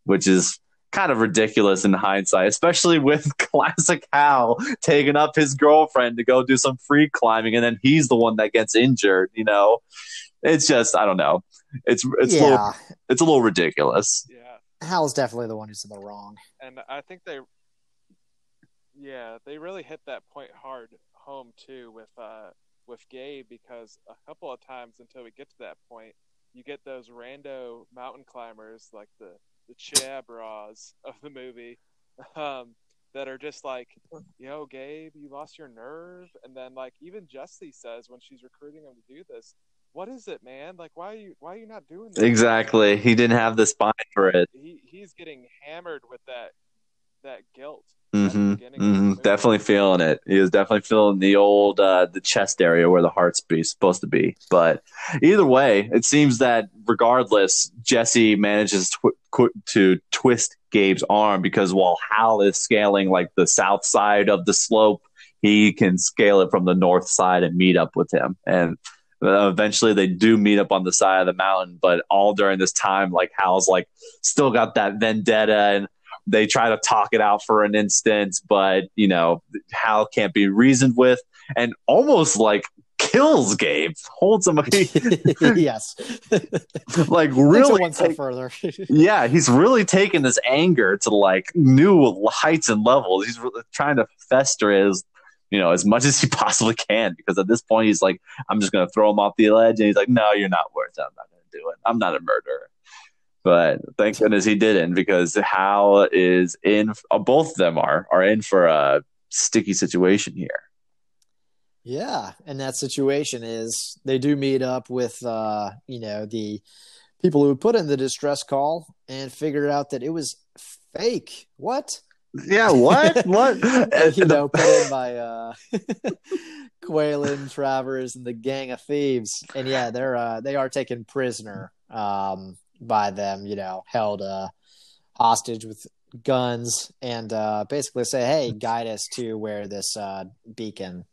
which is kind of ridiculous in hindsight, especially with classic Hal taking up his girlfriend to go do some free climbing, and then he's the one that gets injured. You know, it's just I don't know. It's it's yeah. a little, it's a little ridiculous. Yeah, Hal's definitely the one who's in the wrong, and I think they, yeah, they really hit that point hard home too with uh with Gabe because a couple of times until we get to that point, you get those rando mountain climbers like the the Chabras of the movie um, that are just like, yo, Gabe, you lost your nerve. And then like even Jesse says when she's recruiting him to do this, what is it, man? Like, why are you why are you not doing this? Exactly. He didn't have the spine for it. He he's getting hammered with that that guilt. Mm-hmm, mm-hmm. Definitely feeling it. He was definitely feeling the old uh, the chest area where the heart's be supposed to be. But either way, it seems that regardless, Jesse manages tw- to twist Gabe's arm because while Hal is scaling like the south side of the slope, he can scale it from the north side and meet up with him. And uh, eventually they do meet up on the side of the mountain, but all during this time, like Hal's like still got that vendetta and they try to talk it out for an instant, but you know, Hal can't be reasoned with and almost like kills Gabe, holds him. yes, like really one step further. yeah, he's really taking this anger to like new heights and levels. He's really trying to fester his, you know, as much as he possibly can because at this point he's like, I'm just gonna throw him off the ledge, and he's like, No, you're not worth it. I'm not gonna do it. I'm not a murderer. But thank goodness he didn't because Hal is in. Uh, both of them are are in for a sticky situation here. Yeah, and that situation is they do meet up with uh, you know the people who put in the distress call and figured out that it was fake. What? Yeah, what? what? you know, put in by uh, Qualen, Travers, and the gang of thieves, and yeah, they're uh, they are taken prisoner um, by them. You know, held uh, hostage with guns, and uh, basically say, "Hey, guide us to where this uh, beacon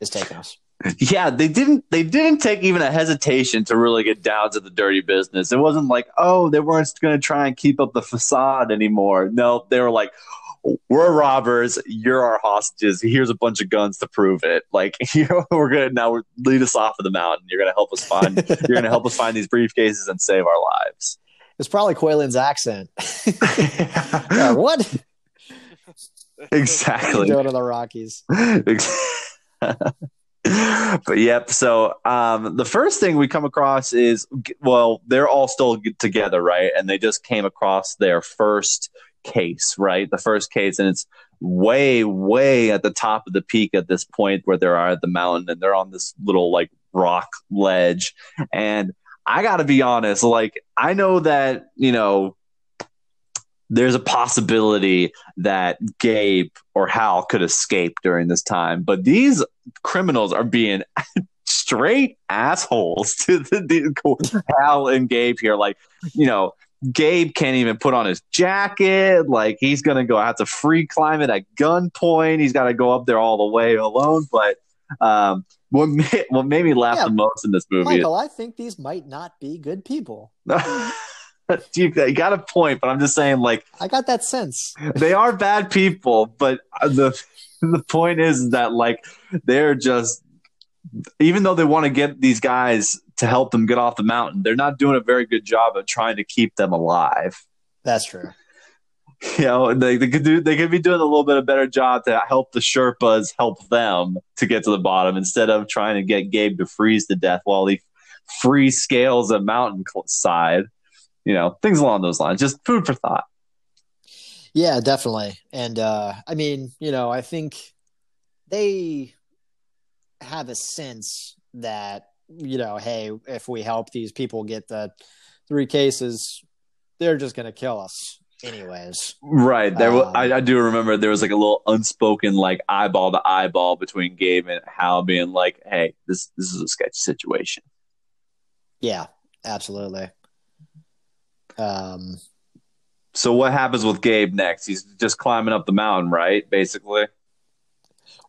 is taking us." Yeah, they didn't. They didn't take even a hesitation to really get down to the dirty business. It wasn't like, oh, they weren't going to try and keep up the facade anymore. No, they were like, we're robbers. You're our hostages. Here's a bunch of guns to prove it. Like, you know, we're gonna now lead us off of the mountain. You're gonna help us find. you're gonna help us find these briefcases and save our lives. It's probably Qualen's accent. yeah, what? Exactly. Doing to the Rockies. but yep. So um, the first thing we come across is well, they're all still together, right? And they just came across their first case, right? The first case, and it's way, way at the top of the peak at this point where they are at the mountain, and they're on this little like rock ledge. And I got to be honest, like I know that you know there's a possibility that Gabe or Hal could escape during this time, but these criminals are being straight assholes to the, the Hal and Gabe here. Like, you know, Gabe can't even put on his jacket. Like, he's gonna go have to free climb it at gunpoint. He's got to go up there all the way alone. But um, what made, what made me laugh yeah, the most in this movie? Michael, is, I think these might not be good people. you, you got a point, but I'm just saying, like, I got that sense. They are bad people, but the the point is that like they're just even though they want to get these guys to help them get off the mountain, they're not doing a very good job of trying to keep them alive. That's true. You know, they, they could do they could be doing a little bit of better job to help the Sherpas help them to get to the bottom instead of trying to get Gabe to freeze to death while he free scales a mountain side you know, things along those lines. Just food for thought. Yeah, definitely. And uh, I mean, you know, I think they have a sense that, you know, hey, if we help these people get the three cases, they're just going to kill us anyways. Right. There, um, I, I, do remember there was like a little unspoken like eyeball to eyeball between Gabe and Hal being like, "Hey, this this is a sketchy situation." Yeah, absolutely. Um, so what happens with Gabe next? He's just climbing up the mountain, right? Basically.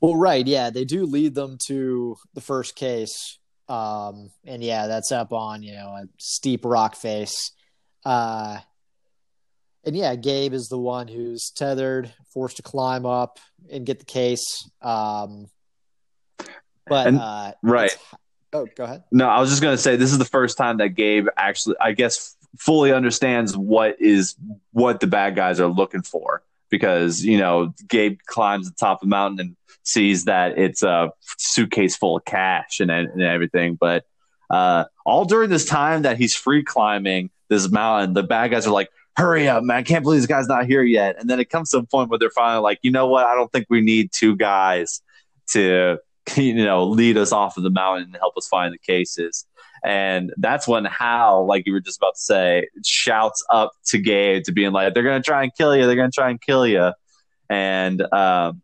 Well, right, yeah, they do lead them to the first case, um, and yeah, that's up on you know a steep rock face, uh, and yeah, Gabe is the one who's tethered, forced to climb up and get the case. Um, but and, uh, right. Oh, go ahead. No, I was just gonna say this is the first time that Gabe actually, I guess, fully understands what is what the bad guys are looking for because you know Gabe climbs the top of the mountain and sees that it's a suitcase full of cash and, and everything. But uh, all during this time that he's free climbing this mountain, the bad guys are like, "Hurry up, man! I can't believe this guy's not here yet." And then it comes to a point where they're finally like, "You know what? I don't think we need two guys to." You know, lead us off of the mountain and help us find the cases. And that's when Hal, like you were just about to say, shouts up to Gabe to being like, they're going to try and kill you. They're going to try and kill you. And um,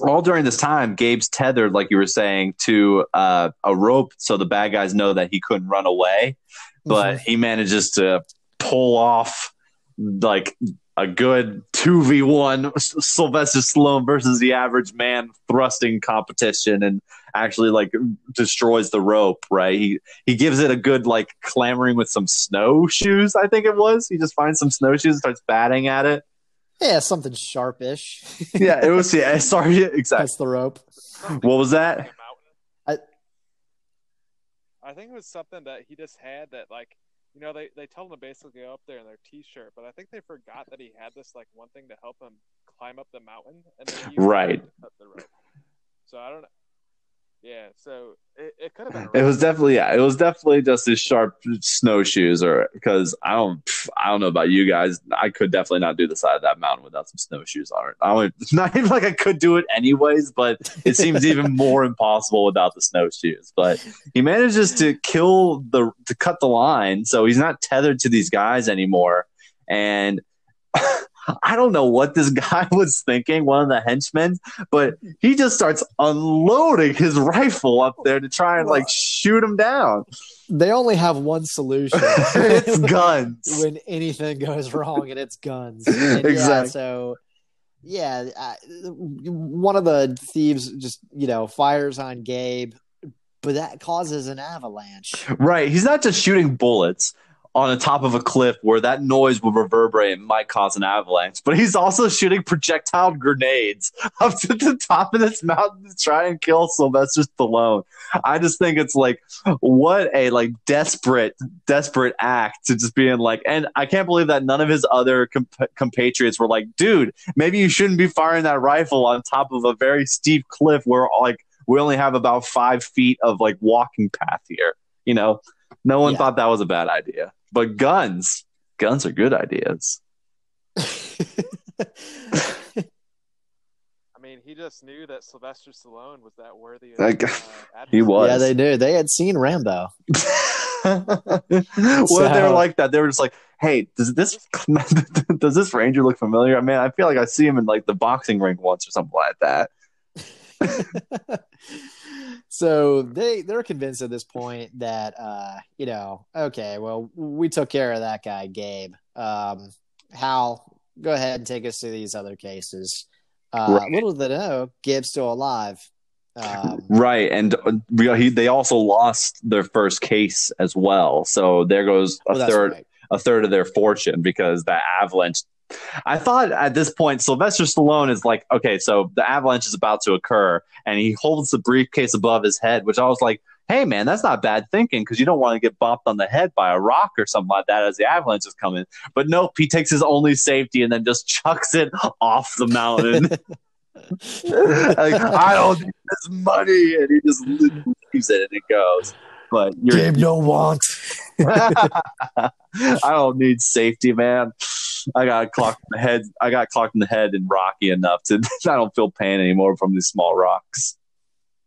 all during this time, Gabe's tethered, like you were saying, to uh, a rope so the bad guys know that he couldn't run away. But mm-hmm. he manages to pull off like a good 2v1 Sylvester Stallone versus the average man thrusting competition and actually like destroys the rope, right? He he gives it a good like clamoring with some snowshoes, I think it was. He just finds some snowshoes and starts batting at it. Yeah, something sharpish. yeah, it was yeah, sorry, exactly. That's the rope. What was that? I I think it was something that he just had that like you know, they, they tell him to basically go up there in their t-shirt, but I think they forgot that he had this like one thing to help him climb up the mountain, and then right. The so I don't know. Yeah, so it, it could have been. It was definitely yeah. It was definitely just his sharp snowshoes, or because I don't I don't know about you guys. I could definitely not do the side of that mountain without some snowshoes on it. I don't not even like I could do it anyways, but it seems even more impossible without the snowshoes. But he manages to kill the to cut the line, so he's not tethered to these guys anymore, and. I don't know what this guy was thinking, one of the henchmen, but he just starts unloading his rifle up there to try and like shoot him down. They only have one solution. it's guns. when anything goes wrong, and it's guns. And Exactly. Yeah, so, yeah, uh, one of the thieves just you know fires on Gabe, but that causes an avalanche. Right. He's not just shooting bullets on the top of a cliff where that noise will reverberate and might cause an avalanche, but he's also shooting projectile grenades up to the top of this mountain to try and kill Sylvester Stallone. I just think it's like what a like desperate, desperate act to just being like, and I can't believe that none of his other comp- compatriots were like, dude, maybe you shouldn't be firing that rifle on top of a very steep cliff where like we only have about five feet of like walking path here. You know, no one Yeah. thought that was a bad idea. But guns, guns are good ideas. I mean, he just knew that Sylvester Stallone was that worthy. Of, Like, uh, he was. yeah, they do. They had seen Rambo. what if they were like that? They were just like, "Hey, does this does this ranger look familiar?" I mean, I feel like I see him in like the boxing ring once or something like that. So they they're convinced at this point that uh you know okay well we took care of that guy gabe um hal go ahead and take us to these other cases uh Right. little they know gabe's still alive um Right, and uh, he, they also lost their first case as well. So there goes a well, third right. a third of their fortune because that avalanche. I thought at this point Sylvester Stallone is like, okay, so the avalanche is about to occur, and he holds the briefcase above his head, which I was like, hey man, that's not bad thinking because you don't want to get bumped on the head by a rock or something like that as the avalanche is coming. But nope, he takes his only safety and then just chucks it off the mountain. like, I don't need this money, and he just leaves it and it goes. But you're no want I don't need safety, man. I got clocked in the head. I got clocked in the head in Rocky enough to. I don't feel pain anymore from these small rocks.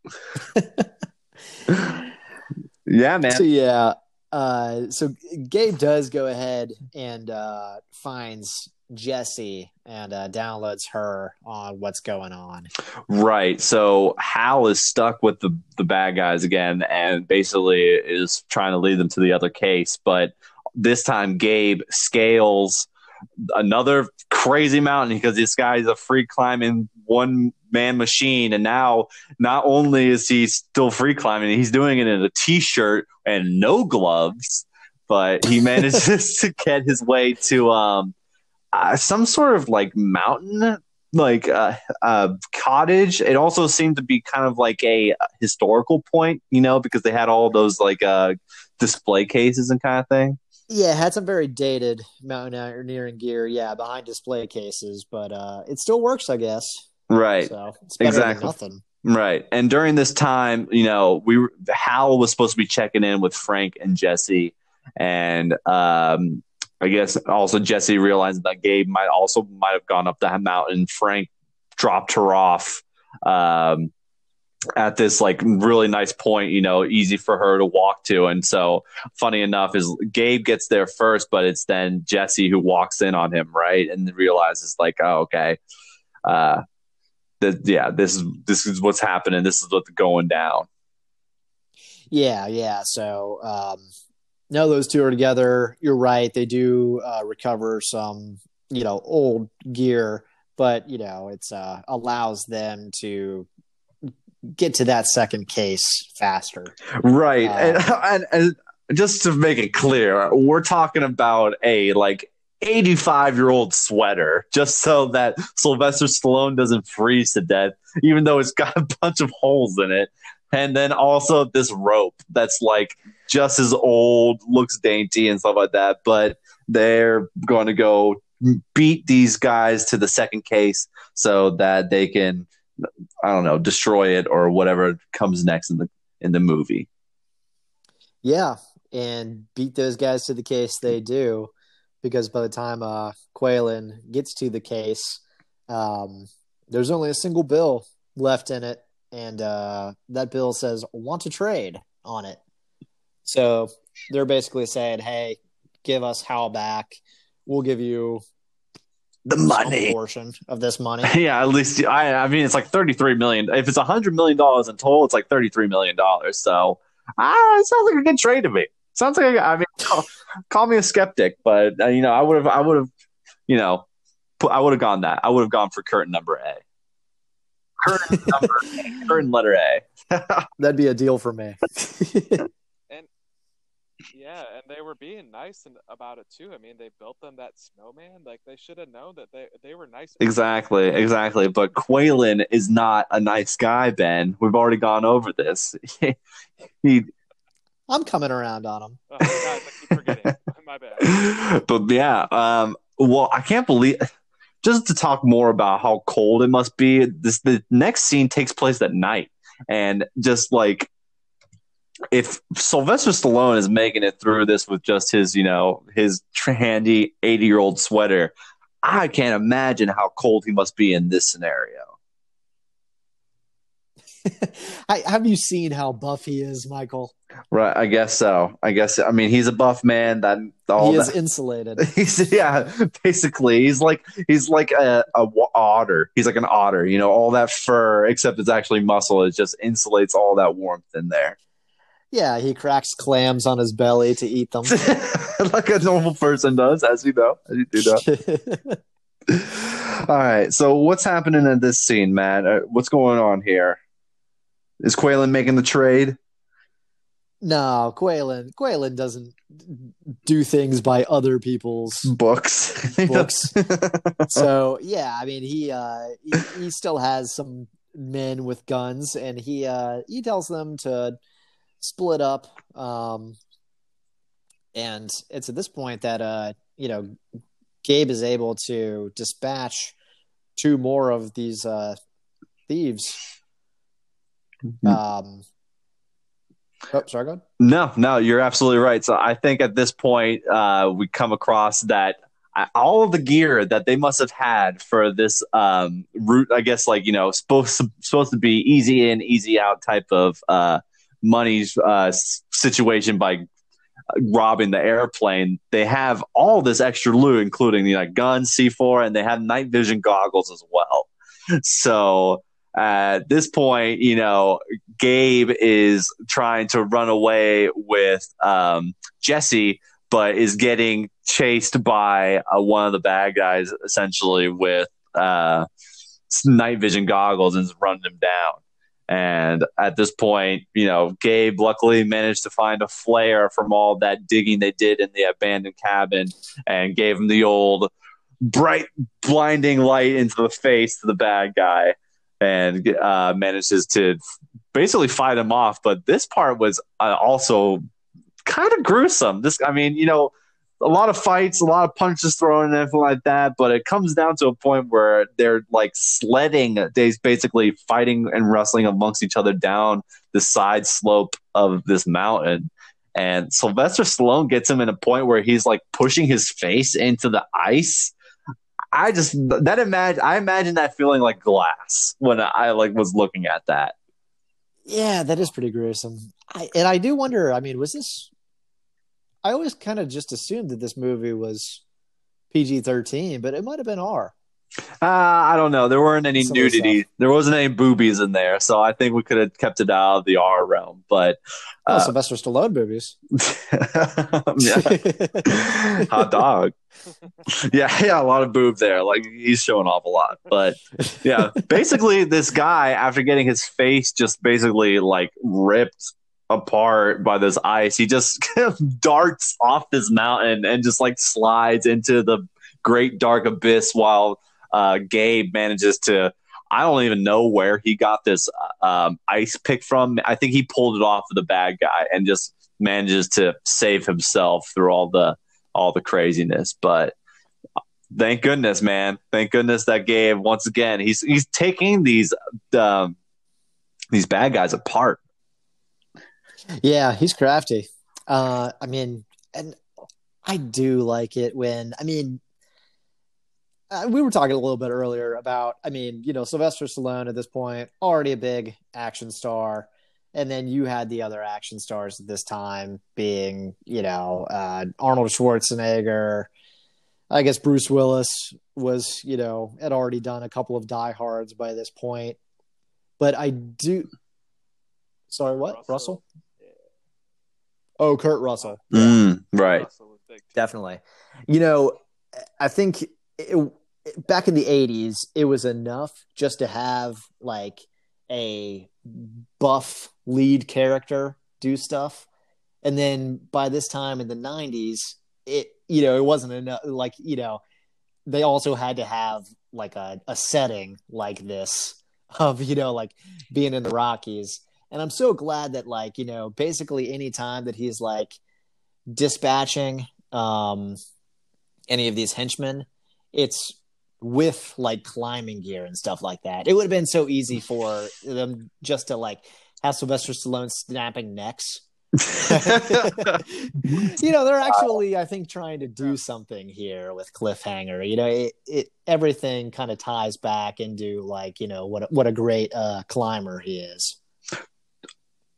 yeah, man. so yeah uh so gabe does go ahead and uh finds jesse and uh downloads her on what's going on Right. So Hal is stuck with the the bad guys again, and basically is trying to lead them to the other case. But this time, Gabe scales another crazy mountain because this guy is a free climbing one man machine, and now not only is he still free climbing, he's doing it in a t shirt and no gloves. But he manages to get his way to um, uh, some sort of like mountain like uh, uh, cottage. It also seemed to be kind of like a historical point, you know, because they had all those like uh, display cases and kind of thing. Yeah, had some very dated mountaineering gear, yeah, behind display cases, but uh, it still works, I guess. Right, So it's better Exactly. than nothing. right. And during this time, you know, we were, Hal was supposed to be checking in with Frank and Jesse, and um, I guess also Jesse realized that Gabe might also might have gone up the mountain. Frank dropped her off. Um, at this like really nice point, you know, easy for her to walk to. And so funny enough is Gabe gets there first, but it's then Jesse who walks in on him, right? And realizes like, oh, okay. Uh th- yeah, this is this is what's happening. This is what's going down. Yeah, yeah. So, um, no, those two are together. You're right. They do uh, recover some, you know, old gear, but you know, it's uh, allows them to get to that second case faster. Right. Uh, and, and, and just to make it clear, we're talking about a like 85 year old sweater just so that Sylvester Stallone doesn't freeze to death, even though it's got a bunch of holes in it. And then also this rope that's like just as old, looks dainty and stuff like that. But they're going to go beat these guys to the second case so that they can I don't know, destroy it or whatever comes next in the in the movie. Yeah, and beat those guys to the case they do, because by the time uh, Qualen gets to the case, um, there's only a single bill left in it, and uh, that bill says "want to trade" on it. So they're basically saying, "Hey, give us Hal back. We'll give you The money. portion of this money." Yeah, at least I I mean it's like 33 million. If it's 100 million dollars in total, it's like 33 million dollars. So, ah, it sounds like a good trade to me. Sounds like I mean call, call me a skeptic, but uh, you know, I would have I would have you know, put, I would have gone that. I would have gone for curtain number A. Curtain number A, curtain letter A. That'd be a deal for me. Yeah, and they were being nice and, about it too. I mean, they built them that snowman. Like they should have known that they they were nice. Exactly, exactly. But Qualen is not a nice guy, Ben. We've already gone over this. he, I'm coming around on him. Oh, guys, I keep forgetting. My bad. but yeah, um, well, I can't believe. Just to talk more about how cold it must be, this the next scene takes place at night, and just like if Sylvester Stallone is making it through this with just his, you know, his handy eighty year old sweater, I can't imagine how cold he must be in this scenario. I, have you seen how buff he is, Michael? Right, I guess so. I guess I mean he's a buff man. That all he is that- insulated. He's yeah, basically he's like he's like a, a otter. He's like an otter, you know, all that fur except it's actually muscle. It just insulates all that warmth in there, Yeah, he cracks clams on his belly to eat them. like a normal person does, as you know, as you do know. all right, so what's happening in this scene, Matt? Uh, what's going on here? Is Qualen making the trade? no, Qualen. Qualen doesn't do things by other people's Books, books. so yeah, I mean he uh he, he still has some men with guns and he uh he tells them to split up um and it's at this point that uh you know Gabe is able to dispatch two more of these uh thieves um oh sorry go ahead. No, no, you're absolutely right. So I think at this point, uh, we come across that uh, all of the gear that they must have had for this um, route, I guess, like you know, supposed to, supposed to be easy in, easy out type of uh, money uh, situation by robbing the airplane. They have all this extra loot, including you know, guns, C4, and they have night vision goggles as well. So at this point, you know, Gabe is trying to run away with um, Jesse, but is getting chased by uh, one of the bad guys, essentially with uh, night vision goggles, and is running him down. And at this point, you know, Gabe luckily managed to find a flare from all that digging they did in the abandoned cabin, and gave him the old bright, blinding light into the face to the bad guy and uh, manages to basically fight him off. But this part was uh, also kind of gruesome. This, I mean, you know, a lot of fights, a lot of punches thrown, and everything like that. But it comes down to a point where they're like sledding. They're basically fighting and wrestling amongst each other down the side slope of this mountain. And Sylvester Stallone gets him in a point where he's like pushing his face into the ice. I just that imagine I imagine that feeling like glass when I like was looking at that. Yeah, that is pretty gruesome. I, and I do wonder. I mean, was this? I always kind of just assumed that this movie was PG thirteen, but it might have been R. Uh, I don't know. There weren't any Some nudity. There wasn't any boobies in there, so I think we could have kept it out of the R realm. But Oh, Uh, Sylvester Stallone boobies. yeah, hot dog. Yeah, yeah, a lot of boob there. Like he's showing off a lot, but yeah, basically this guy after getting his face just basically like ripped apart by this ice, he just darts off this mountain and just like slides into the great dark abyss while uh, Gabe manages to. I don't even know where he got this uh, um, ice pick from. I think he pulled it off of the bad guy and just manages to save himself through all the all the craziness. But Thank goodness, man. Thank goodness that Gabe once again he's he's taking these um, these bad guys apart. Yeah, he's crafty. Uh, I mean, and I do like it when I mean, uh, we were talking a little bit earlier about. I mean, you know, Sylvester Stallone at this point already a big action star, and then you had the other action stars at this time being, you know, uh, Arnold Schwarzenegger. I guess Bruce Willis was, you know, had already done a couple of diehards by this point. But I do. Sorry, what? Russell? Russell? Yeah. Oh, Kurt Russell. Mm, right. Russell Definitely. You know, I think it, back in the 80s, it was enough just to have like a buff lead character do stuff. And then by this time in the 90s, it you know, it wasn't enough. Like, you know, they also had to have like a, a setting like this of, you know, like being in the Rockies. And I'm so glad that, like, you know, basically any time that he's like dispatching um, any of these henchmen, it's with like climbing gear and stuff like that. It would have been so easy for them just to like have Sylvester Stallone snapping necks you know, they're actually, I think, trying to do something here with cliffhanger. You know, it, it everything kind of ties back into like, you know, what what a great uh, climber he is.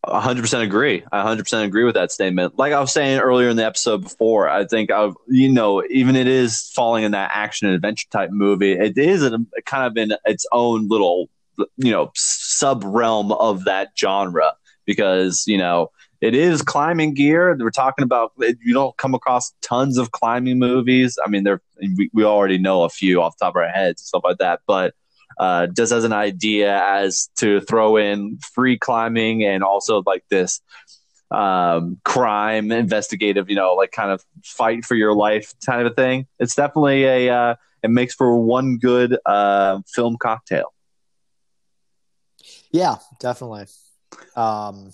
100% agree. I 100% agree with that statement. Like I was saying earlier in the episode before, I think I've, you know, even it is falling in that action and adventure type movie, it is a, kind of in its own little, you know, sub realm of that genre because, you know, it is climbing gear. We're talking about you don't come across tons of climbing movies. I mean, there we, we already know a few off the top of our heads and stuff like that, but uh, just as an idea as to throw in free climbing and also like this um, crime investigative, you know, like kind of fight for your life kind of a thing. It's definitely a uh, it makes for one good uh, film cocktail. Yeah, definitely. Um,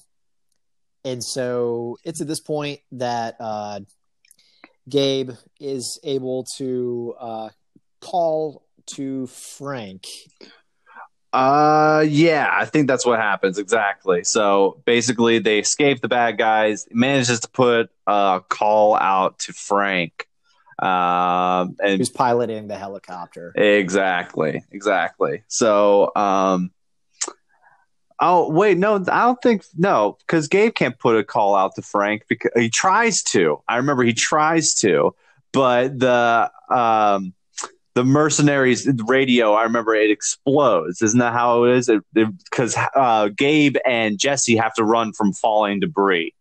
and so it's at this point that uh, Gabe is able to uh, call to Frank. Uh, yeah, I think that's what happens exactly. So basically, they escape the bad guys. Manages to put a call out to Frank, um, and who's piloting the helicopter. Exactly, exactly. So, um, Oh wait, no, I don't think no, because Gabe can't put a call out to Frank because he tries to. I remember he tries to, but the um, the mercenaries radio, I remember it explodes. Isn't that how it is? Because uh, Gabe and Jesse have to run from falling debris.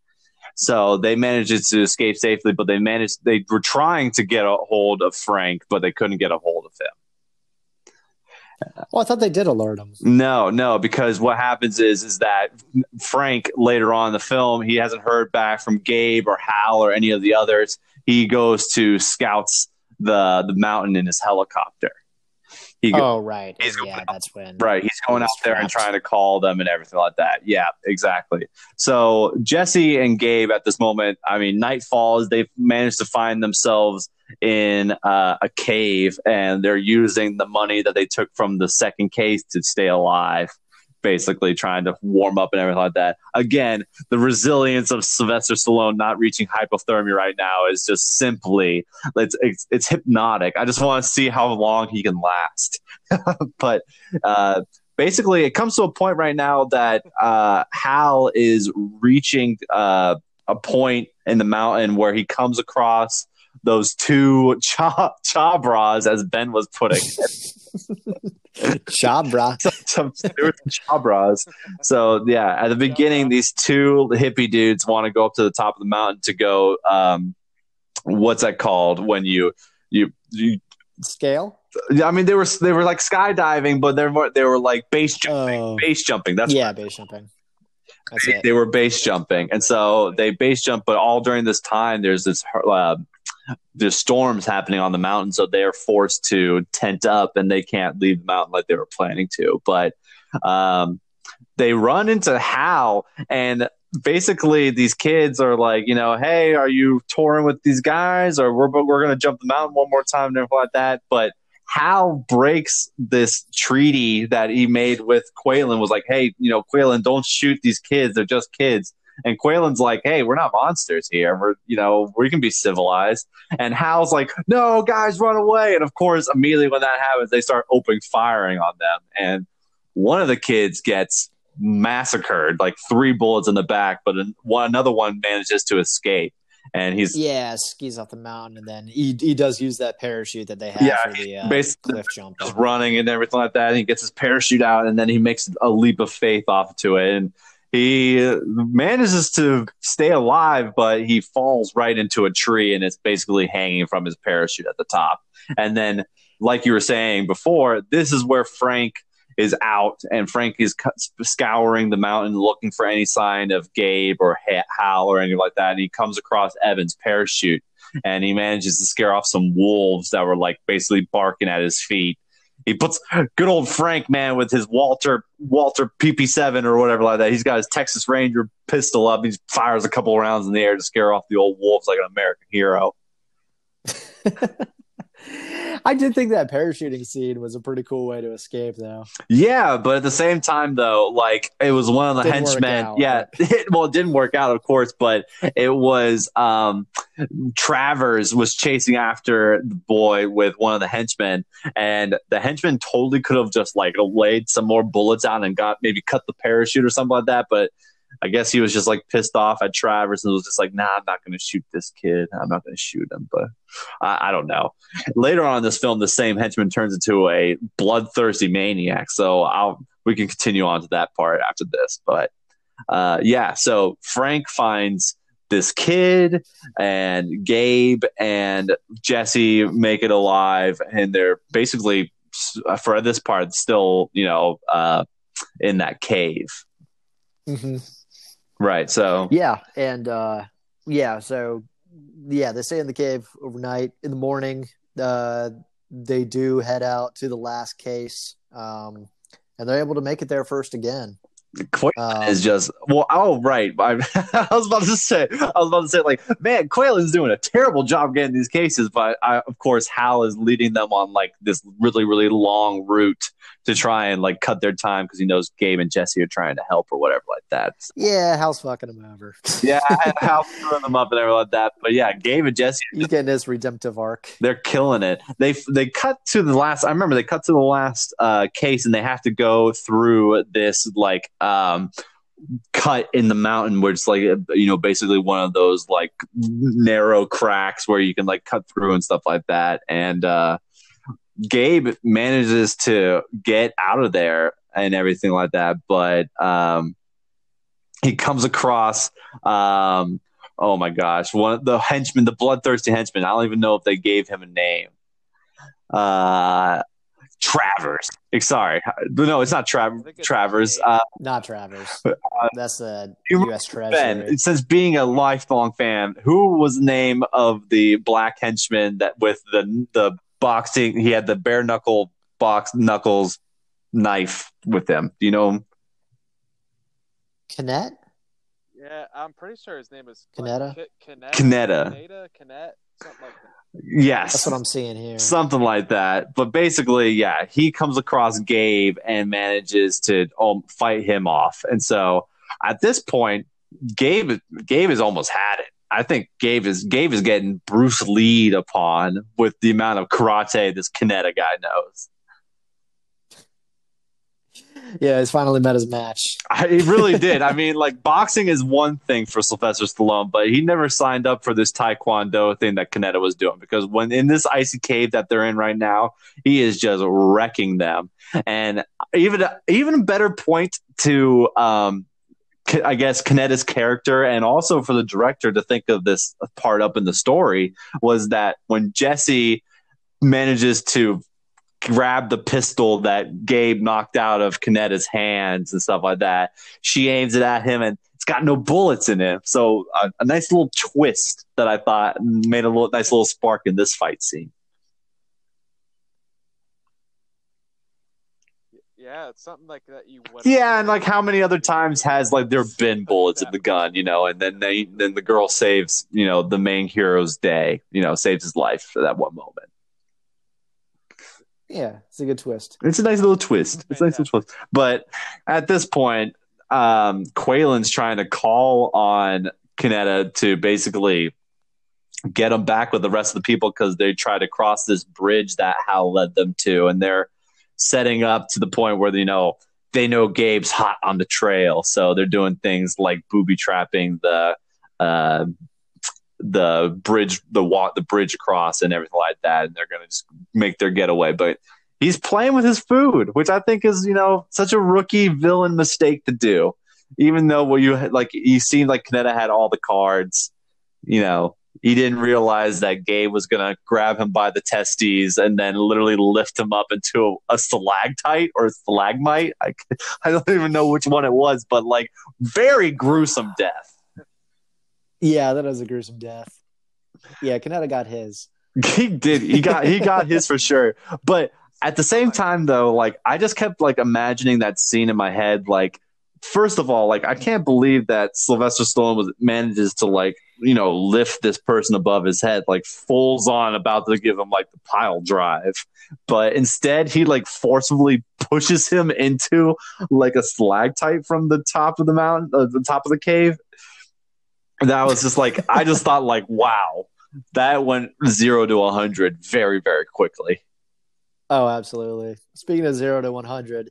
So they managed to escape safely, but they managed. They were trying to get a hold of Frank, but they couldn't get a hold of him. Well, I thought they did alert him. No, no, because what happens is is that Frank later on in the film he hasn't heard back from Gabe or Hal or any of the others. He goes to scouts the the mountain in his helicopter. He goes, oh right, he's yeah, going, that's when right. He's going out there trapped. and trying to call them and everything like that. Yeah, exactly. So Jesse and Gabe at this moment, I mean, night falls. They've managed to find themselves in uh, a cave, and they're using the money that they took from the second case to stay alive basically trying to warm up and everything like that. Again, the resilience of Sylvester Stallone not reaching hypothermia right now is just simply it's it's, it's hypnotic. I just want to see how long he can last. but uh, basically, it comes to a point right now that uh, Hal is reaching uh, a point in the mountain where he comes across those two cha- chabras, as Ben was putting it. Chabra. some, chabras. So yeah, at the beginning, these two hippie dudes want to go up to the top of the mountain to go. Um, what's that called when you you you scale? I mean, they were they were like skydiving, but they're more, they were like base jumping. Oh. base jumping. That's yeah, base jumping. They, they, were base jumping, and so they base jump. But all during this time, there's this uh, there's storms happening on the mountain, so they're forced to tent up and they can't leave the mountain like they were planning to. But um, they run into Hal, and basically these kids are like, you know, hey, are you touring with these guys, or we're we're gonna jump the mountain one more time and everything like that. But Hal breaks this treaty that he made with Qualen. Was like, hey, you know, Qualen, don't shoot these kids; they're just kids. And Qualen's like, hey, we're not monsters here. We're, you know, we can be civilized. And Hal's like, no, guys, run away. And of course, immediately when that happens, they start opening firing on them. And one of the kids gets massacred, like three bullets in the back, but one, another one manages to escape. And he's yeah, skis off the mountain, and then he he does use that parachute that they have Yeah, for the uh, basically cliff jump. just running and everything like that. And he gets his parachute out, and then he makes a leap of faith off to it, and he manages to stay alive, but he falls right into a tree, and it's basically hanging from his parachute at the top. And then, like you were saying before, this is where Frank is out, and Frank is scouring the mountain looking for any sign of Gabe or Hal or anything like that. And he comes across Evan's parachute, and he manages to scare off some wolves that were like basically barking at his feet. He puts good old Frank man with his Walther Walther PP7 or whatever like that. He's got his Texas Ranger pistol up. He fires a couple rounds in the air to scare off the old wolves like an American hero. I did think that parachuting scene was a pretty cool way to escape, though. Yeah, but at the same time, though, like it was one of the Didn't henchmen. out, yeah, well, it didn't work out, of course, but it was um, Travers was chasing after the boy with one of the henchmen, and the henchman totally could have just like laid some more bullets out and got maybe cut the parachute or something like that, but. I guess he was just like pissed off at Travers and was just like, "Nah, I'm not going to shoot this kid. I'm not going to shoot him." But I, I don't know. Later on in this film, the same henchman turns into a bloodthirsty maniac. So I'll we can continue on to that part after this. But uh, yeah, so Frank finds this kid and Gabe and Jesse make it alive, and they're basically for this part still, you know, uh, in that cave. Mm-hmm. Right. So Yeah, and uh, yeah, so yeah, they stay in the cave overnight. In the morning, uh, they do head out to the last case, um, and they're able to make it there first again. Qualen Um, is just well. Oh, right. I, I was about to say. I was about to say, like, man, Qualen's doing a terrible job getting these cases, but I, of course, Hal is leading them on like this really, really long route to try and like cut their time because he knows Gabe and Jesse are trying to help or whatever like that. Yeah, Hal's fucking them over. Yeah, and Hal's screwing them up and everything like that. But yeah, Gabe and Jesse He's getting his redemptive arc. they're killing it. They they cut to the last. I remember they cut to the last uh, case, and they have to go through this like um, cut in the mountain, where it's like you know basically one of those like narrow cracks where you can like cut through and stuff like that. And uh, Gabe manages to get out of there and everything like that, but um, he comes across. Um, Oh my gosh, one the henchmen, the bloodthirsty henchman. I don't even know if they gave him a name. Uh, Travers. Eh, Sorry, no, it's not Tra- I think it's Travers. Uh, Not Travers. That's the U.S. Treasury. ben, since being a lifelong fan, who was the name of the black henchman that with the the boxing? He had the bare knuckle box knuckles knife with him. Do you know him? Canet? Yeah, I'm pretty sure his name is Canetta? Like, K- Canetta. Canetta. Canetta, Canet, something like that. Yes, That's what I'm seeing here. something like that. But basically, yeah, he comes across Gabe and manages to um, fight him off. And so at this point, Gabe Gabe has almost had it. I think Gabe is Gabe is getting Bruce Lee upon with the amount of karate this Kaneda guy knows. Yeah, he's finally met his match. I, he really did. I mean, like boxing is one thing for Sylvester Stallone, but he never signed up for this Taekwondo thing that Kaneda was doing because when in this icy cave that they're in right now, he is just wrecking them. And even even better point to um, I guess Kaneda's character and also for the director to think of this part up in the story was that when Jesse manages to grab the pistol that Gabe knocked out of Kaneda's hands and stuff like that, she aims it at him and it's got no bullets in it. So a, a nice little twist that I thought made a little, nice little spark in this fight scene. Yeah, it's something like that. You. Yeah, and like how many other times has like there been bullets in the gun, you know, and then they then the girl saves you know the main hero's day, you know, saves his life for that one moment. Yeah, it's a good twist. It's a nice little twist. It's a nice little twist. But at this point, um, Qualen's trying to call on Kaneda to basically get them back with the rest of the people because they try to cross this bridge that Hal led them to, and they're setting up to the point where you know they know Gabe's hot on the trail, so they're doing things like booby trapping the uh, the bridge, the walk, the bridge across, and everything like that, and they're gonna just make their getaway. But he's playing with his food, which I think is you know such a rookie villain mistake to do. Even though what you like, you seemed like Kaneda had all the cards, you know, he didn't realize that Gabe was going to grab him by the testes and then literally lift him up into a, a stalactite or a stalagmite. I, I don't even know which one it was, but like very gruesome death. Yeah, that was a gruesome death. Yeah, Kaneda got his. He did. He got he got his for sure. But at the same time though, like I just kept like imagining that scene in my head like first of all, like I can't believe that Sylvester Stallone was manages to like you know lift this person above his head, like falls on about to give him like the pile drive, but instead he like forcibly pushes him into like a slag type from the top of the mountain, uh, the top of the cave. That was just like I just thought like wow, that went zero to a hundred very very quickly. Oh, absolutely. Speaking of zero to one hundred,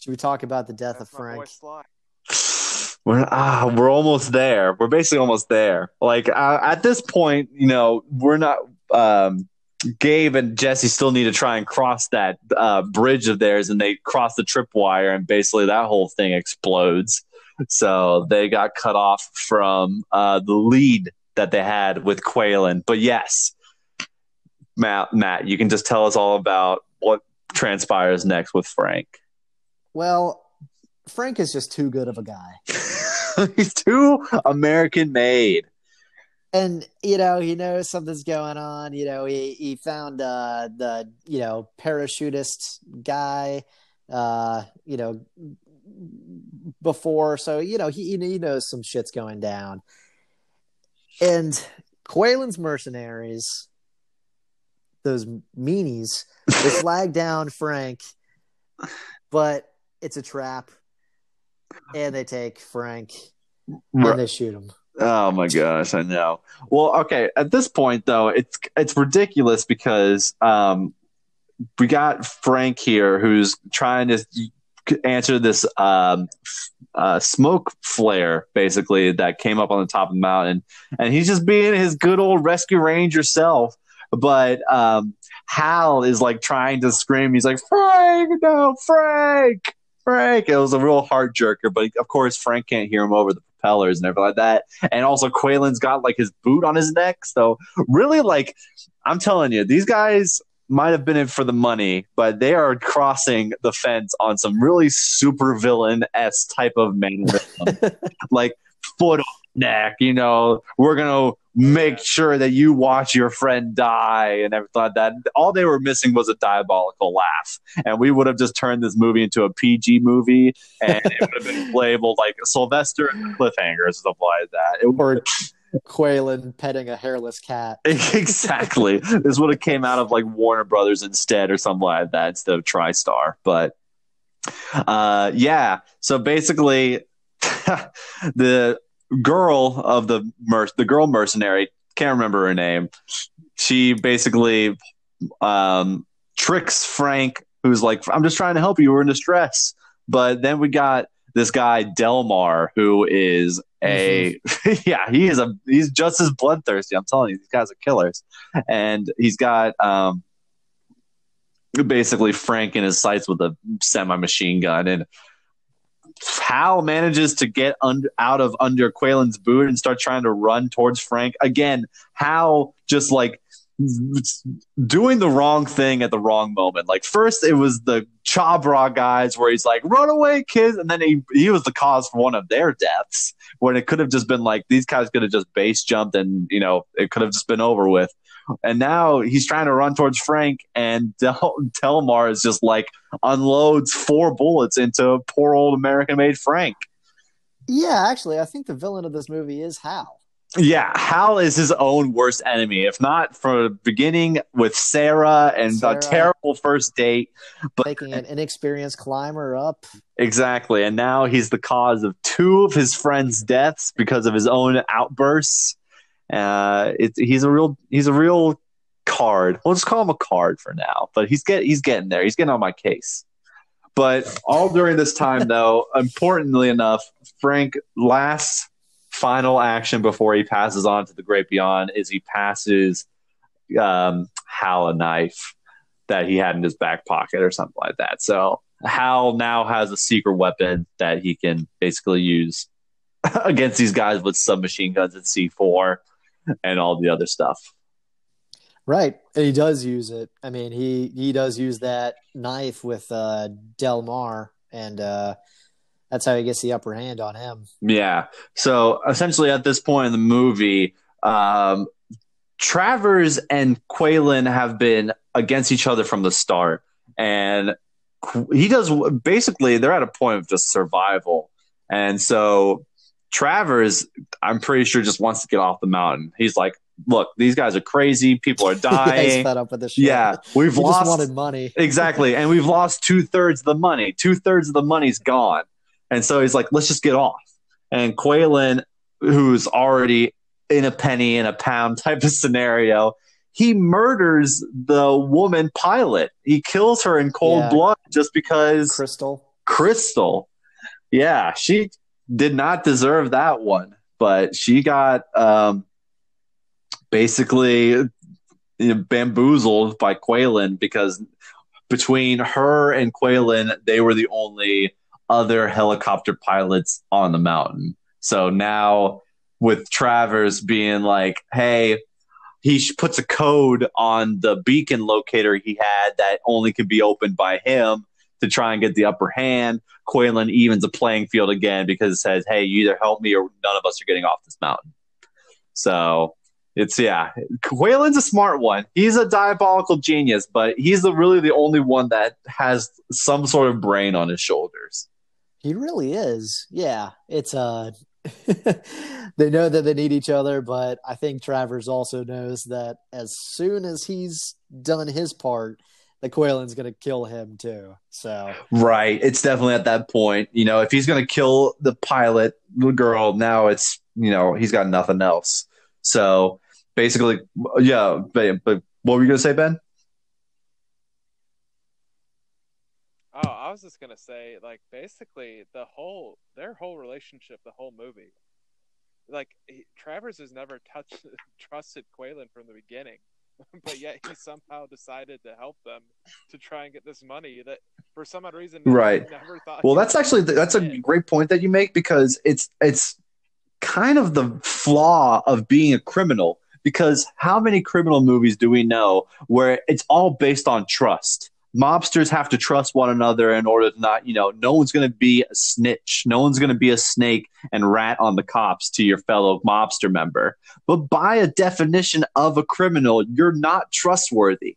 should we talk about the death That's of Frank? We're ah, we're almost there. We're basically almost there. Like uh, at this point, you know, we're not. Um, Gabe and Jesse still need to try and cross that uh, bridge of theirs, and they cross the tripwire, and basically that whole thing explodes. So they got cut off from uh, the lead that they had with Qualen. But yes, Matt, Matt, you can just tell us all about what transpires next with Frank. Well, Frank is just too good of a guy. He's too American made. and you know he knows something's going on you know he he found uh the you know parachutist guy uh you know before. So you know he he knows some shit's going down. And Qualen's mercenaries those meanies they flag down Frank but it's a trap. And they take Frank and they shoot him. Oh my gosh, I know. Well, okay, at this point though, it's it's ridiculous because um we got Frank here who's trying to answer this um uh smoke flare basically that came up on the top of the mountain. And he's just being his good old rescue ranger self. But um Hal is like trying to scream. He's like Frank no Frank Frank. It was a real heart jerker. But of course Frank can't hear him over the propellers and everything like that. And also Qualen's got like his boot on his neck. So really like I'm telling you, these guys might have been in for the money, but they are crossing the fence on some really super villain s type of mannerism. like foot on neck, you know, we're gonna make sure that you watch your friend die and everything like that. All they were missing was a diabolical laugh. And we would have just turned this movie into a PG movie and it would have been labeled like Sylvester and Cliffhanger or something like that. It or Qualen petting a hairless cat. exactly. this would have came out of like Warner Brothers instead or something like that instead of TriStar. But uh yeah. So basically the girl of the the girl mercenary can't remember her name she basically um tricks frank who's like i'm just trying to help you we're in distress but then we got this guy delmar who is a yeah he is a he's just as bloodthirsty i'm telling you these guys are killers and he's got um basically frank in his sights with a semi machine gun and Hal manages to get under, out of under Qualen's boot and start trying to run towards Frank. Again, Hal just like doing the wrong thing at the wrong moment. Like first it was the Chabra guys where he's like, run away, kids. And then he, he was the cause for one of their deaths when it could have just been like, these guys could have just base jumped and, you know, it could have just been over with. and now he's trying to run towards Frank, and Del- Delmar is just like unloads four bullets into poor old American-made Frank. Yeah, actually, I think the villain of this movie is Hal. Yeah, Hal is his own worst enemy. If not from the beginning with Sarah and Sarah. a terrible first date, but taking an inexperienced climber up. exactly, and now he's the cause of two of his friends' deaths because of his own outbursts. Uh, it, he's a real he's a real card. We'll just call him a card for now, but he's get he's getting there. He's getting on my case. But all during this time, though, importantly enough, Frank last final action before he passes on to the great beyond is he passes um, Hal a knife that he had in his back pocket or something like that. So Hal now has a secret weapon that he can basically use against these guys with submachine guns and C4 and all the other stuff. Right. And he does use it. I mean, he he does use that knife with uh Delmar and uh that's how he gets the upper hand on him. Yeah. So essentially, at this point in the movie, um, Travers and Qualen have been against each other from the start, and he does basically. They're at a point of just survival, and so Travers, I'm pretty sure, just wants to get off the mountain. He's like, "Look, these guys are crazy. People are dying. fed up with this shit. yeah, we've he lost wanted money. exactly and we've lost two-thirds of the money two-thirds of the money's gone and so he's like let's just get off and Qualen, who's already in a penny in a pound type of scenario he murders the woman pilot he kills her in cold Yeah. blood just because Kristel. crystal yeah she did not deserve that one but she got um, basically you know, bamboozled by Qualen because between her and Qualen, they were the only other helicopter pilots on the mountain. So now with Travers being like, hey, he puts a code on the beacon locator he had that only could be opened by him to try and get the upper hand. Qualen evens the playing field again because it says, hey, you either help me or none of us are getting off this mountain. So it's yeah, Qualen's a smart one. He's a diabolical genius, but he's the, really the only one that has some sort of brain on his shoulders. He really is. Yeah. It's uh they know that they need each other, but I think Travers also knows that as soon as he's done his part, the Qualen's gonna kill him too. So Right. It's definitely at that point. You know, if he's going to kill the pilot, the girl, now it's, you know, he's got nothing else. So basically, yeah. But, but what were you going to say, Ben? Oh, I was just gonna say, like, basically, the whole their whole relationship, the whole movie, like, he, Travers has never touched trusted Qualen from the beginning, but yet he somehow decided to help them to try and get this money that, for some odd reason, Right. Never thought. Well, that's actually that's a great point that you make because it's it's kind of the flaw of being a criminal because how many criminal movies do we know where it's all based on trust? Mobsters have to trust one another in order to not, you know, no one's going to be a snitch. No one's going to be a snake and rat on the cops to your fellow mobster member. But by a definition of a criminal, you're not trustworthy.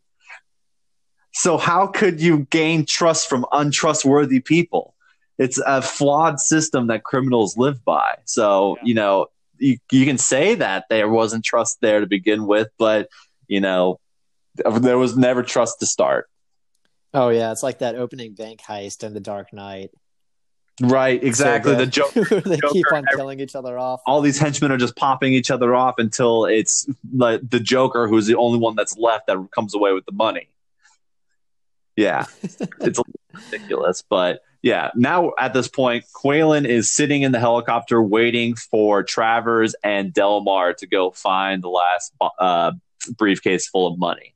So how could you gain trust from untrustworthy people? It's a flawed system that criminals live by. So, Yeah. you know, you, you can say that there wasn't trust there to begin with, but, you know, there was never trust to start. Oh yeah, it's like that opening bank heist in the Dark Knight. Right, exactly. So the joke. they keep on killing each other off. All these henchmen are just popping each other off until it's like the Joker, who's the only one that's left that comes away with the money. Yeah, it's ridiculous, but yeah. Now at this point, Qualen is sitting in the helicopter waiting for Travers and Delmar to go find the last uh, briefcase full of money.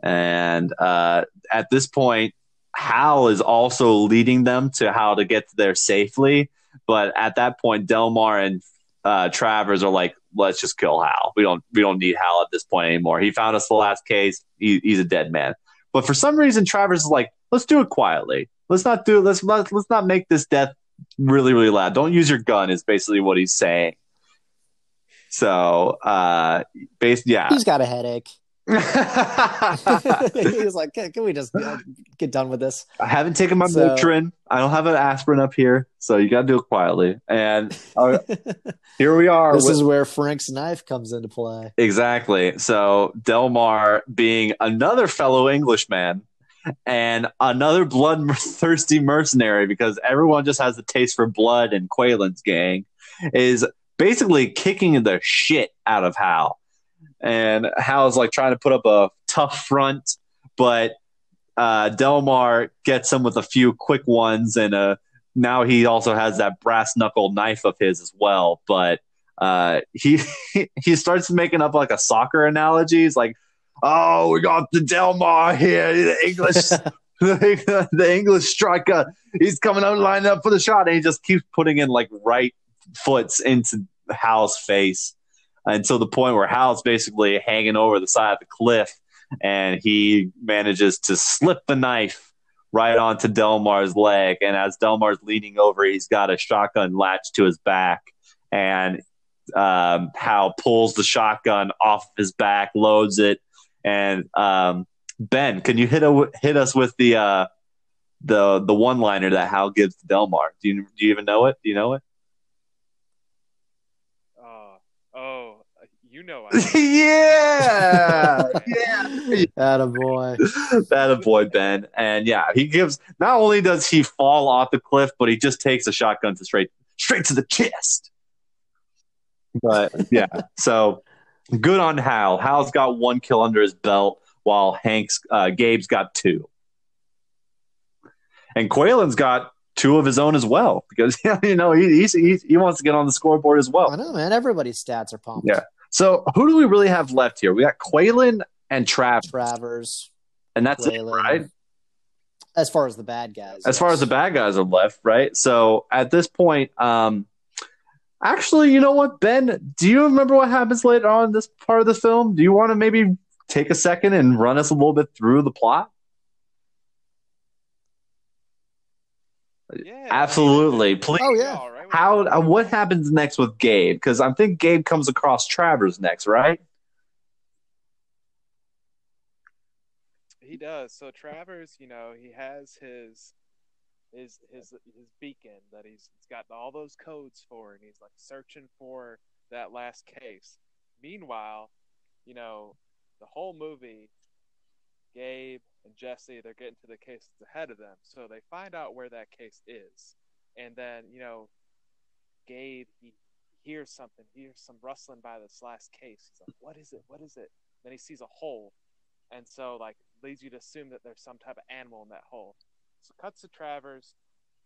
And uh, at this point, Hal is also leading them to how to get there safely. But at that point, Delmar and uh, Travers are like, "Let's just kill Hal. We don't we don't need Hal at this point anymore. He found us the last case. He, he's a dead man." But for some reason, Travers is like, "Let's do it quietly. Let's not do let's let's, let's not make this death really really loud. Don't use your gun." Is basically what he's saying. So, uh, based, yeah. He's got a headache. He's like, can, can we just uh, get done with this? I haven't taken my So- Motrin. I don't have an aspirin up here, so you got to do it quietly. And uh, here we are. this with- is where Frank's knife comes into play. exactly. So Delmar, being another fellow Englishman and another bloodthirsty mercenary, because everyone just has a taste for blood in Qualen's gang, is basically kicking the shit out of Hal. And Hal's like trying to put up a tough front, but uh, Delmar gets him with a few quick ones, and uh, now he also has that brass knuckle knife of his as well. But uh, he he starts making up like a soccer analogy. He's like, "Oh, we got the Delmar here, the English, the, the English striker. He's coming out, lining up for the shot, and he just keeps putting in like right foots into Hal's face until the point where Hal's basically hanging over the side of the cliff, and he manages to slip the knife right onto Delmar's leg. And as Delmar's leaning over, he's got a shotgun latched to his back, and um, Hal pulls the shotgun off his back, loads it, and um, Ben, can you hit a, hit us with the uh, the the one liner that Hal gives to Delmar? Do you do you even know it? Do you know it? Oh, oh, you know. I yeah, yeah. Attaboy. that a boy Ben, and yeah, he gives. Not only does he fall off the cliff, but he just takes a shotgun to straight straight to the chest. But yeah, so good on Hal. Hal's got one kill under his belt, while Hank's uh, Gabe's got two, and Qualen's got two of his own as well because you know he he's, he's, he wants to get on the scoreboard as well. I know, man. Everybody's stats are pumped. Yeah. So who do we really have left here? We got Qualen and Trav, Travers, and that's it, right? as far as the bad guys. as far as the bad guys are left, right? So at this point, um, actually, you know what, Ben? Do you remember what happens later on in this part of the film? Do you want to maybe take a second and run us a little bit through the plot? Yeah, Absolutely, please. Oh, yeah. How? Uh, what happens next with Gabe? Because I think Gabe comes across Travers next, right? He does. So Travers, you know, he has his his his his beacon that he's, he's got all those codes for, and he's like searching for that last case. Meanwhile, you know, the whole movie, Gabe and Jesse, they're getting to the case that's ahead of them, so they find out where that case is, and then you know, Gabe he hears something, he hears some rustling by this last case. He's like, "What is it? What is it?" Then he sees a hole, and so like leads you to assume that there's some type of animal in that hole. So cuts to Travers.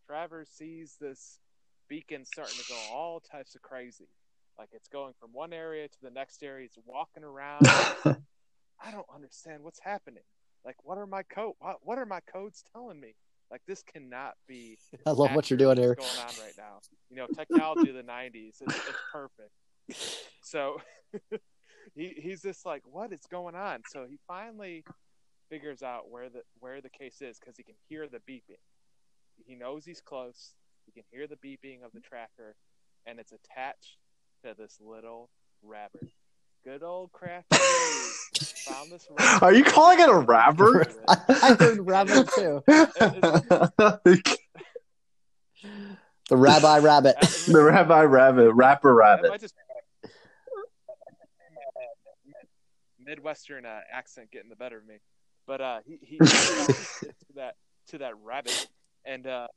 Travers sees this beacon starting to go all types of crazy. Like it's going from one area to the next area. It's walking around. I don't understand what's happening. Like what are my code? What, what are my codes telling me? Like this cannot be. I love what you're doing here. Going on right now? You know, technology of the '90s. It's, it's perfect. So he he's just like, what is going on? So he finally figures out where the where the case is because he can hear the beeping. He knows he's close. He can hear the beeping of the tracker, and it's attached to this little rabbit. Good old crafty Dave found this rabbit. Are you calling it a rapper? I, I heard rabbit too. the The Rabbi Rabbit. The rabbi Rabbit, Rapper Rabbit. just Midwestern uh, accent getting the better of me, but uh, he he to that to that rabbit, and uh,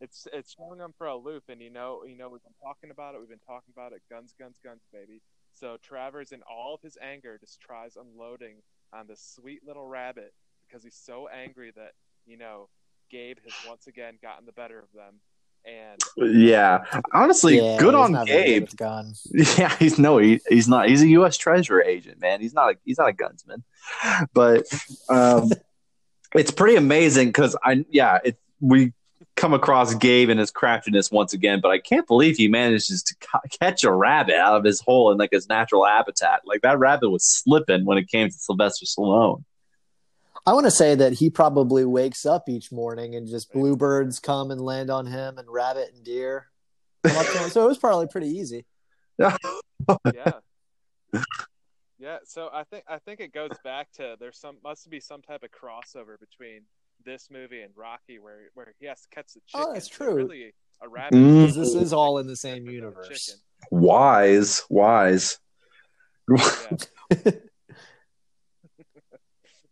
it's it's showing him for a loop. And you know, you know, we've been talking about it. We've been talking about it. Guns, guns, guns, baby. So Travers, in all of his anger, just tries unloading on this sweet little rabbit because he's so angry that you know Gabe has once again gotten the better of them. And Yeah, honestly, Yeah, good he's on not Gabe. with the gun. Yeah, he's no, he, he's not. He's a U.S. Treasury agent, man. He's not. A, he's not a gunsman, but um, it's pretty amazing because I, yeah, it we come across Gabe and his craftiness once again, but I can't believe he manages to ca- catch a rabbit out of his hole in like his natural habitat. Like that rabbit was slipping when it came to Sylvester Stallone. I want to say that he probably wakes up each morning and just bluebirds come and land on him and rabbit and deer. come up to him. So it was probably pretty easy. yeah. Yeah, so I think I think it goes back to there's some must be some type of crossover between this movie and Rocky where where he has to catch the chicken. Oh, that's So true. really, a rabbit. Mm. Because this is all in the same different than a universe. Wise, wise. Yeah.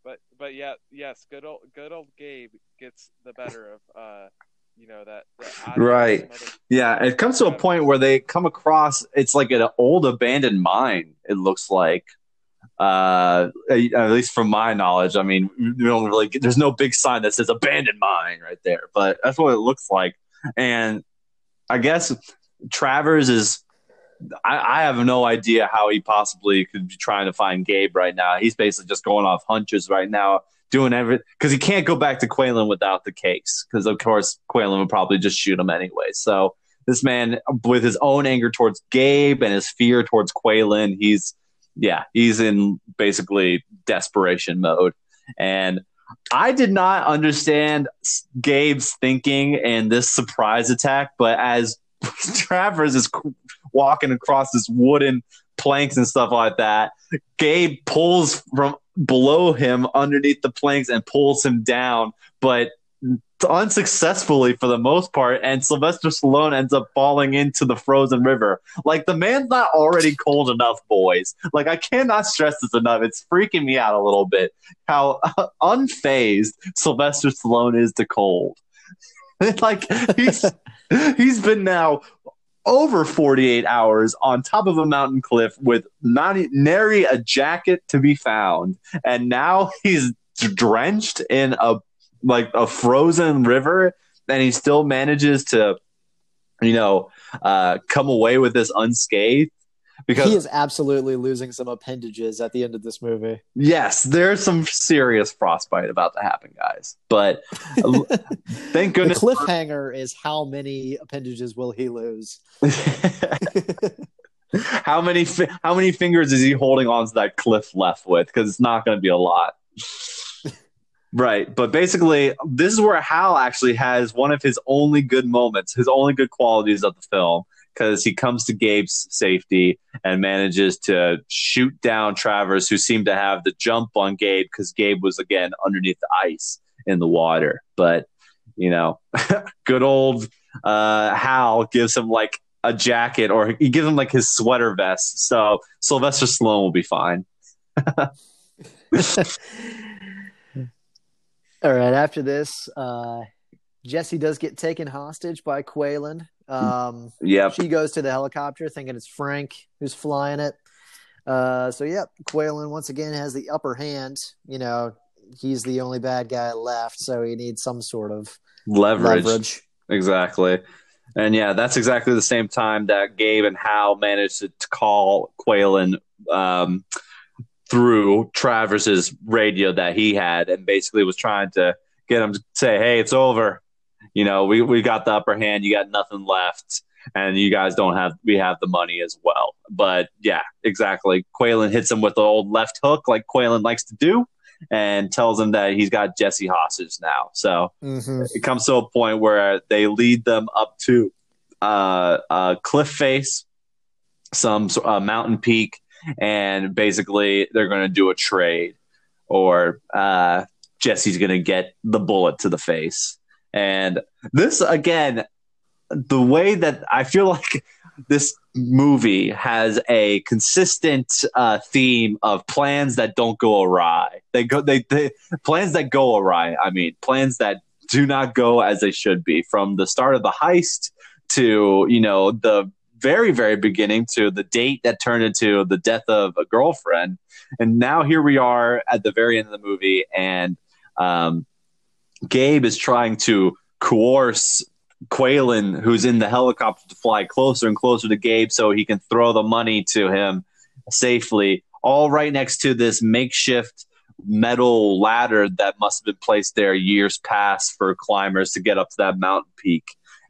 but but yeah, yes, good old good old Gabe gets the better of uh, you know that, that Right. some Yeah, it comes to a point where they come across it's like an old abandoned mine. It looks like, uh, at least from my knowledge. I mean, don't really. There's no big sign that says abandoned mine right there, but that's what it looks like. And I guess Travers is. I, I have no idea how he possibly could be trying to find Gabe right now. He's basically just going off hunches right now, doing everything because he can't go back to Qualen without the cakes. Because of course, Qualen would probably just shoot him anyway. So this man, with his own anger towards Gabe and his fear towards Qualen, he's yeah, he's in basically desperation mode. And I did not understand Gabe's thinking and this surprise attack, but as Travers is walking across this wooden planks and stuff like that, Gabe pulls from below him underneath the planks and pulls him down, but unsuccessfully for the most part. And Sylvester Stallone ends up falling into the frozen river. Like the man's not already cold enough, boys. Like I cannot stress this enough. It's freaking me out a little bit how uh, unfazed Sylvester Stallone is to cold. like he's he's been now over 48 hours on top of a mountain cliff with not nary a jacket to be found and now he's drenched in a like a frozen river and he still manages to you know uh come away with this unscathed because he is absolutely losing some appendages at the end of this movie. yes there's some serious frostbite about to happen guys but thank The goodness cliffhanger is how many appendages will he lose? how many how many fingers is he holding on to that cliff left with? Because it's not going to be a lot. Right, but basically, this is where Hal actually has one of his only good moments, his only good qualities of the film, because he comes to Gabe's safety and manages to shoot down Travers, who seemed to have the jump on Gabe because Gabe was again underneath the ice in the water. But you know, good old uh, Hal gives him like a jacket or he gives him like his sweater vest. So Sylvester Stallone will be fine. All right. After this, uh, Jesse does get taken hostage by Qualen. Um, Yep. she goes to the helicopter thinking it's Frank who's flying it. Uh, so, yep, Qualen once again has the upper hand. You know, he's the only bad guy left, so he needs some sort of Leverage. leverage. Exactly. And yeah, that's exactly the same time that Gabe and Hal managed to, to call Qualen um, through Travers's radio that he had and basically was trying to get him to say, hey, it's over. You know, we, we got the upper hand. You got nothing left. And you guys don't have, we have the money as well. But yeah, exactly. Qualen hits him with the old left hook like Qualen likes to do and tells him that he's got Jesse hostage now. So Mm-hmm. it comes to a point where they lead them up to uh, a cliff face, some uh, mountain peak, and basically they're going to do a trade, or uh, Jesse's going to get the bullet to the face. And this again, the way that I feel like this movie has a consistent uh, theme of plans that don't go awry. They go they, they plans that go awry. I mean, plans that do not go as they should be from the start of the heist to you know the very very beginning to the date that turned into the death of a girlfriend and now here we are at the very end of the movie and um, gabe is trying to coerce Qualen, who's in the helicopter, to fly closer and closer to Gabe so he can throw the money to him safely, all right next to this makeshift metal ladder that must have been placed there years past for climbers to get up to that mountain peak.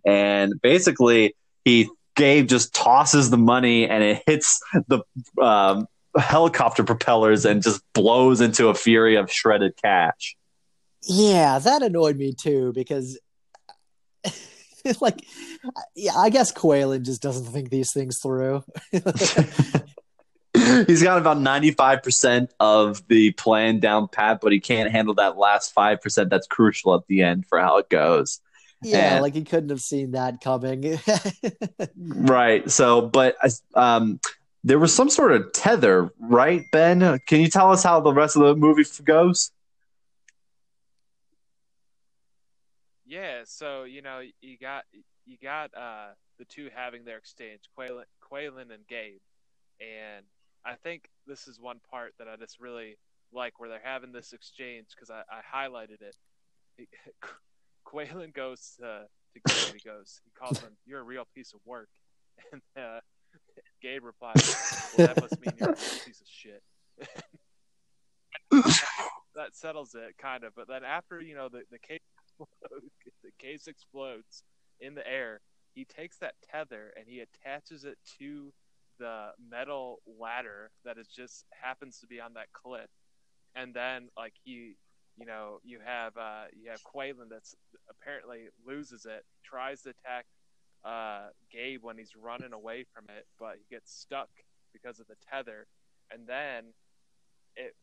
And basically, he Gabe just tosses the money and it hits the um, helicopter propellers and just blows into a fury of shredded cash. Yeah, that annoyed me too because like, yeah, I guess Qualen just doesn't think these things through. He's got about 95% of the plan down pat, but he can't handle that last 5% that's crucial at the end for how it goes. Yeah, and, like he couldn't have seen that coming. right. So, but um, there was some sort of tether, right, Ben? Can you tell us how the rest of the movie goes? Yeah, so you know you got you got uh, the two having their exchange, Qualen, Qualen and Gabe, and I think this is one part that I just really like where they're having this exchange because I, I highlighted it. Qualen goes to, Gabe. He goes, he calls him, "You're a real piece of work," and uh, Gabe replies, "Well, that must mean you're a piece of shit." that settles it, kind of. But then after you know the the case the case explodes in the air, he takes that tether and he attaches it to the metal ladder that is just happens to be on that cliff, and then like he, you know, you have uh, you have Qualen that's apparently loses it, tries to attack uh, Gabe when he's running away from it, but he gets stuck because of the tether, and then it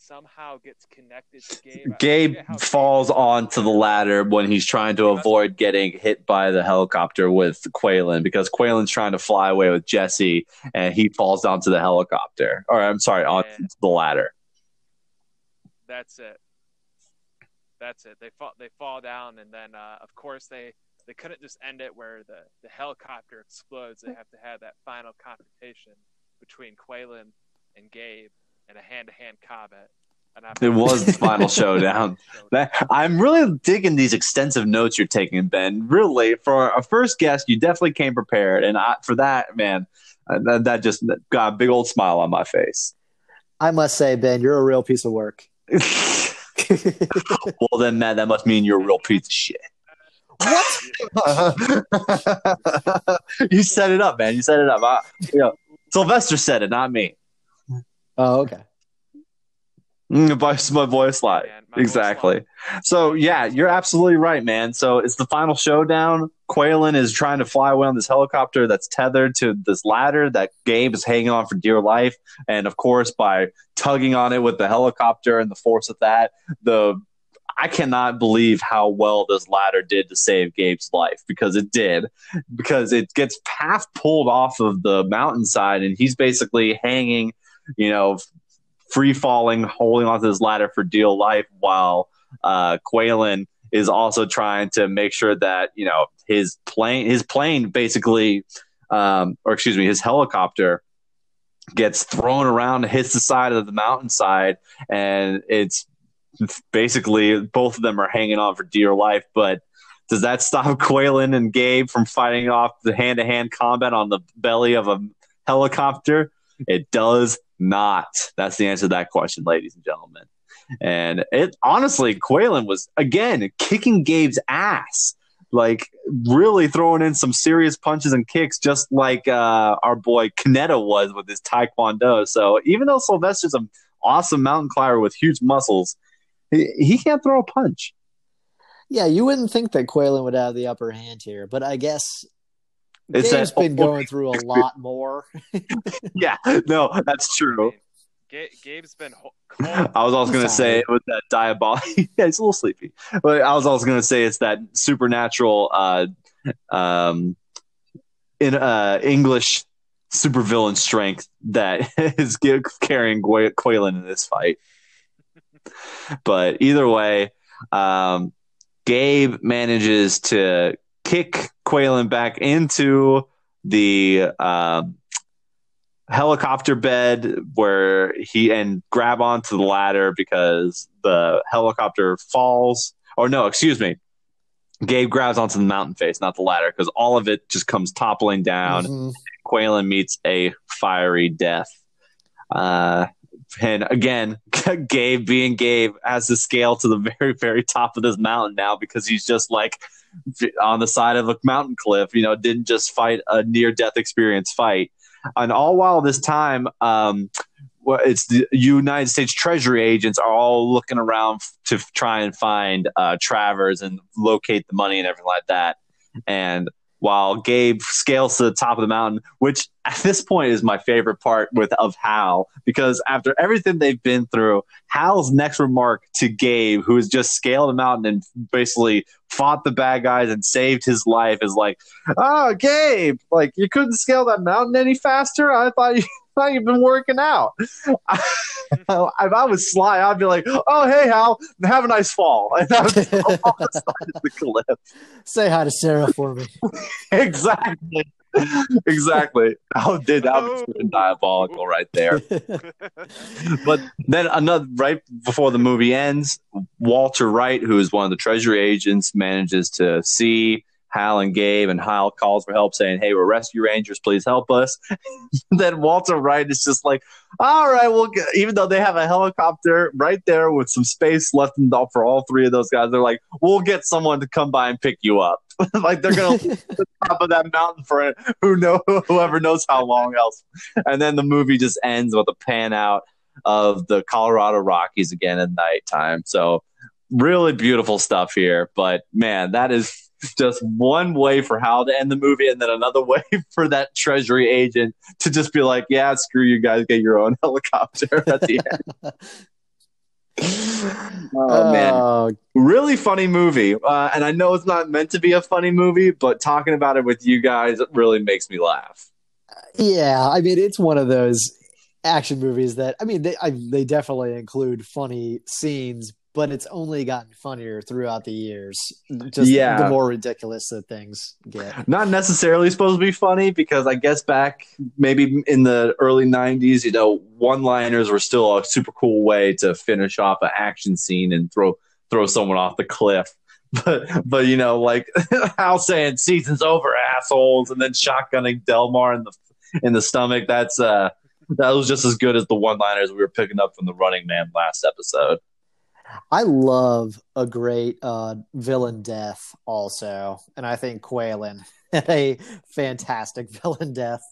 somehow gets connected to Gabe. Gabe falls Gabe onto the ladder when he's trying to avoid getting hit by the helicopter with Qualen because Qualen's trying to fly away with Jesse and he falls onto the helicopter. Or I'm sorry, onto the ladder. That's it. That's it. They fall they fall down and then uh, of course they they couldn't just end it where the, the helicopter explodes. They have to have that final confrontation between Qualen and Gabe in a hand-to-hand combat. It was the final showdown. That, I'm really digging these extensive notes you're taking, Ben. Really, for a first guest, you definitely came prepared, and I, for that, man, uh, that, that, just got a big old smile on my face. I must say, Ben, you're a real piece of work. well, then, Matt, that must mean you're a real piece of shit. What? you set it up, man. You set it up. I, you know, Sylvester said it, not me. Oh, okay. Mm, my voice line. exactly. So yeah, you're absolutely right, man. So it's the final showdown. Qualen is trying to fly away on this helicopter that's tethered to this ladder that Gabe is hanging on for dear life. And of course, by tugging on it with the helicopter and the force of that, the I cannot believe how well this ladder did to save Gabe's life because it did. Because it gets half pulled off of the mountainside and he's basically hanging you know, free falling, holding onto this ladder for dear life, while uh, Qualen is also trying to make sure that you know his plane, his plane, basically, um, or excuse me, his helicopter gets thrown around, hits the side of the mountainside, and it's basically both of them are hanging on for dear life. But does that stop Qualen and Gabe from fighting off the hand to hand combat on the belly of a helicopter? It does not. That's the answer to that question, ladies and gentlemen. And it honestly, Qualen was again kicking Gabe's ass, like really throwing in some serious punches and kicks, just like uh, our boy Kaneda was with his Taekwondo. So even though Sylvester's an awesome mountain climber with huge muscles, he, he can't throw a punch. Yeah, you wouldn't think that Qualen would have the upper hand here, but I guess it's Gabe's been going through a lot more. yeah, no, that's true. Gabe's been. I was also going to say with that diabolic. yeah, he's a little sleepy, but I was also going to say it's that supernatural, uh, um, in uh, English supervillain strength that is carrying Qualen in this fight. but either way, um, Gabe manages to kick Qualen back into the uh, helicopter bed where he and grab onto the ladder because the helicopter falls. Or no, excuse me. Gabe grabs onto the mountain face, not the ladder, because all of it just comes toppling down. mm Qualen meets a fiery death. Uh, and again, Gabe being Gabe has to scale to the very, very top of this mountain now because he's just like on the side of a mountain cliff. You know, didn't just fight a near death experience fight. And all while this time, um, it's the United States Treasury agents are all looking around to try and find uh, Travers and locate the money and everything like that. And while Gabe scales to the top of the mountain, which at this point is my favorite part with of Hal, because after everything they've been through, Hal's next remark to Gabe, who has just scaled the mountain and basically fought the bad guys and saved his life, is like, "Oh, Gabe, like you couldn't scale that mountain any faster. I thought you." Thought you've been working out. if I was Sly, I'd be like, "Oh, hey, Hal, have a nice fall." And I would fall off the side of the cliff. Say hi to Sarah for me. exactly. exactly. How did that was oh. diabolical right there. but then another right before the movie ends, Walter Wright, who is one of the Treasury agents, manages to see Hal and Gabe, and Hal calls for help, saying, "Hey, we're rescue rangers. Please help us." then Walter Wright is just like, "All right, well, even though they have a helicopter right there with some space left in the, for all three of those guys, they're like, "We'll get someone to come by and pick you up." like they're gonna the top of that mountain for who know whoever knows how long else. And then the movie just ends with a pan out of the Colorado Rockies again at nighttime. So really beautiful stuff here. But man, that is just one way for Hal to end the movie, and then another way for that Treasury agent to just be like, "Yeah, screw you guys, get your own helicopter." At the end. oh man, uh, really funny movie, uh, and I know it's not meant to be a funny movie, but talking about it with you guys really makes me laugh. Yeah, I mean, it's one of those action movies that I mean, they I, they definitely include funny scenes, but it's only gotten funnier throughout the years. Just yeah. the more ridiculous that things get. Not necessarily supposed to be funny because I guess back maybe in the early 90s, you know, one-liners were still a super cool way to finish off an action scene and throw throw someone off the cliff. But but you know, like Hal saying season's over assholes and then shotgunning Delmar in the in the stomach, that's uh that was just as good as the one-liners we were picking up from the Running Man last episode. I love a great uh, villain death also, and I think Qualen had a fantastic villain death.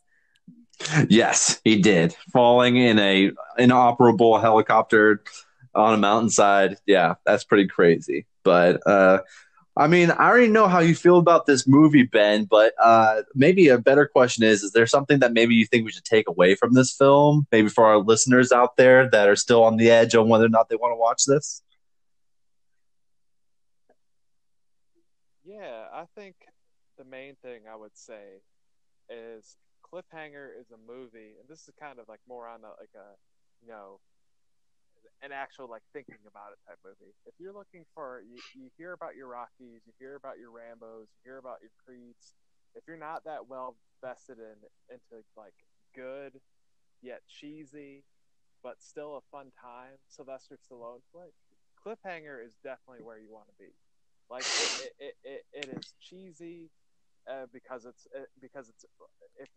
Yes, he did. Falling in a inoperable helicopter on a mountainside. Yeah, that's pretty crazy. But uh, I mean, I already know how you feel about this movie, Ben. But uh, maybe a better question is: Is there something that maybe you think we should take away from this film? Maybe for our listeners out there that are still on the edge on whether or not they want to watch this. Yeah, I think the main thing I would say is Cliffhanger is a movie, and this is kind of like more on a, like a, you know, an actual like thinking about it type movie. If you're looking for, you, you hear about your Rockies, you hear about your Rambo's, you hear about your Creeds. If you're not that well vested in into like good yet cheesy, but still a fun time, Sylvester Stallone flick, Cliffhanger is definitely where you want to be. Like it, it, it, it is cheesy uh, because it's uh, because it's if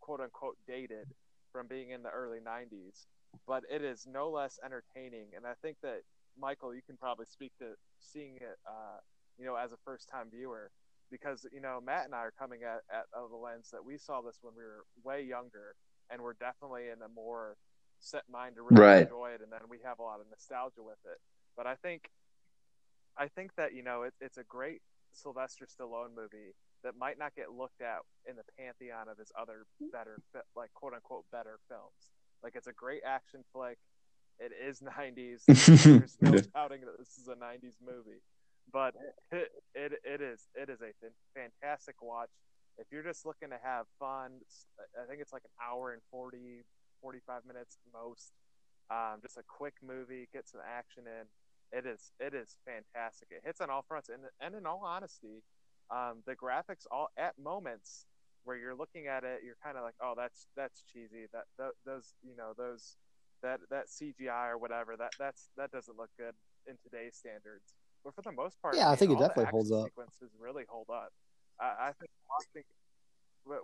quote unquote dated from being in the early '90s, but it is no less entertaining. And I think that Michael, you can probably speak to seeing it, uh, you know, as a first time viewer, because you know Matt and I are coming at at the lens that we saw this when we were way younger, and we're definitely in a more set mind to really right. enjoy it, and then we have a lot of nostalgia with it. But I think I think that you know it, it's a great Sylvester Stallone movie that might not get looked at in the pantheon of his other better, like quote unquote, better films. Like it's a great action flick. It is '90s. There's no doubting that this is a '90s movie, but it, it it is it is a fantastic watch. If you're just looking to have fun, I think it's like an hour and 40, 45 minutes most. Um, just a quick movie, get some action in it is it is fantastic. It hits on all fronts, and and in all honesty, um, the graphics all at moments where you're looking at it, you're kind of like, oh, that's that's cheesy. That, that those you know those that that CGI or whatever that that's that doesn't look good in today's standards. But for the most part, yeah, I, mean, think it definitely holds up. Sequences really hold up. I, I think watching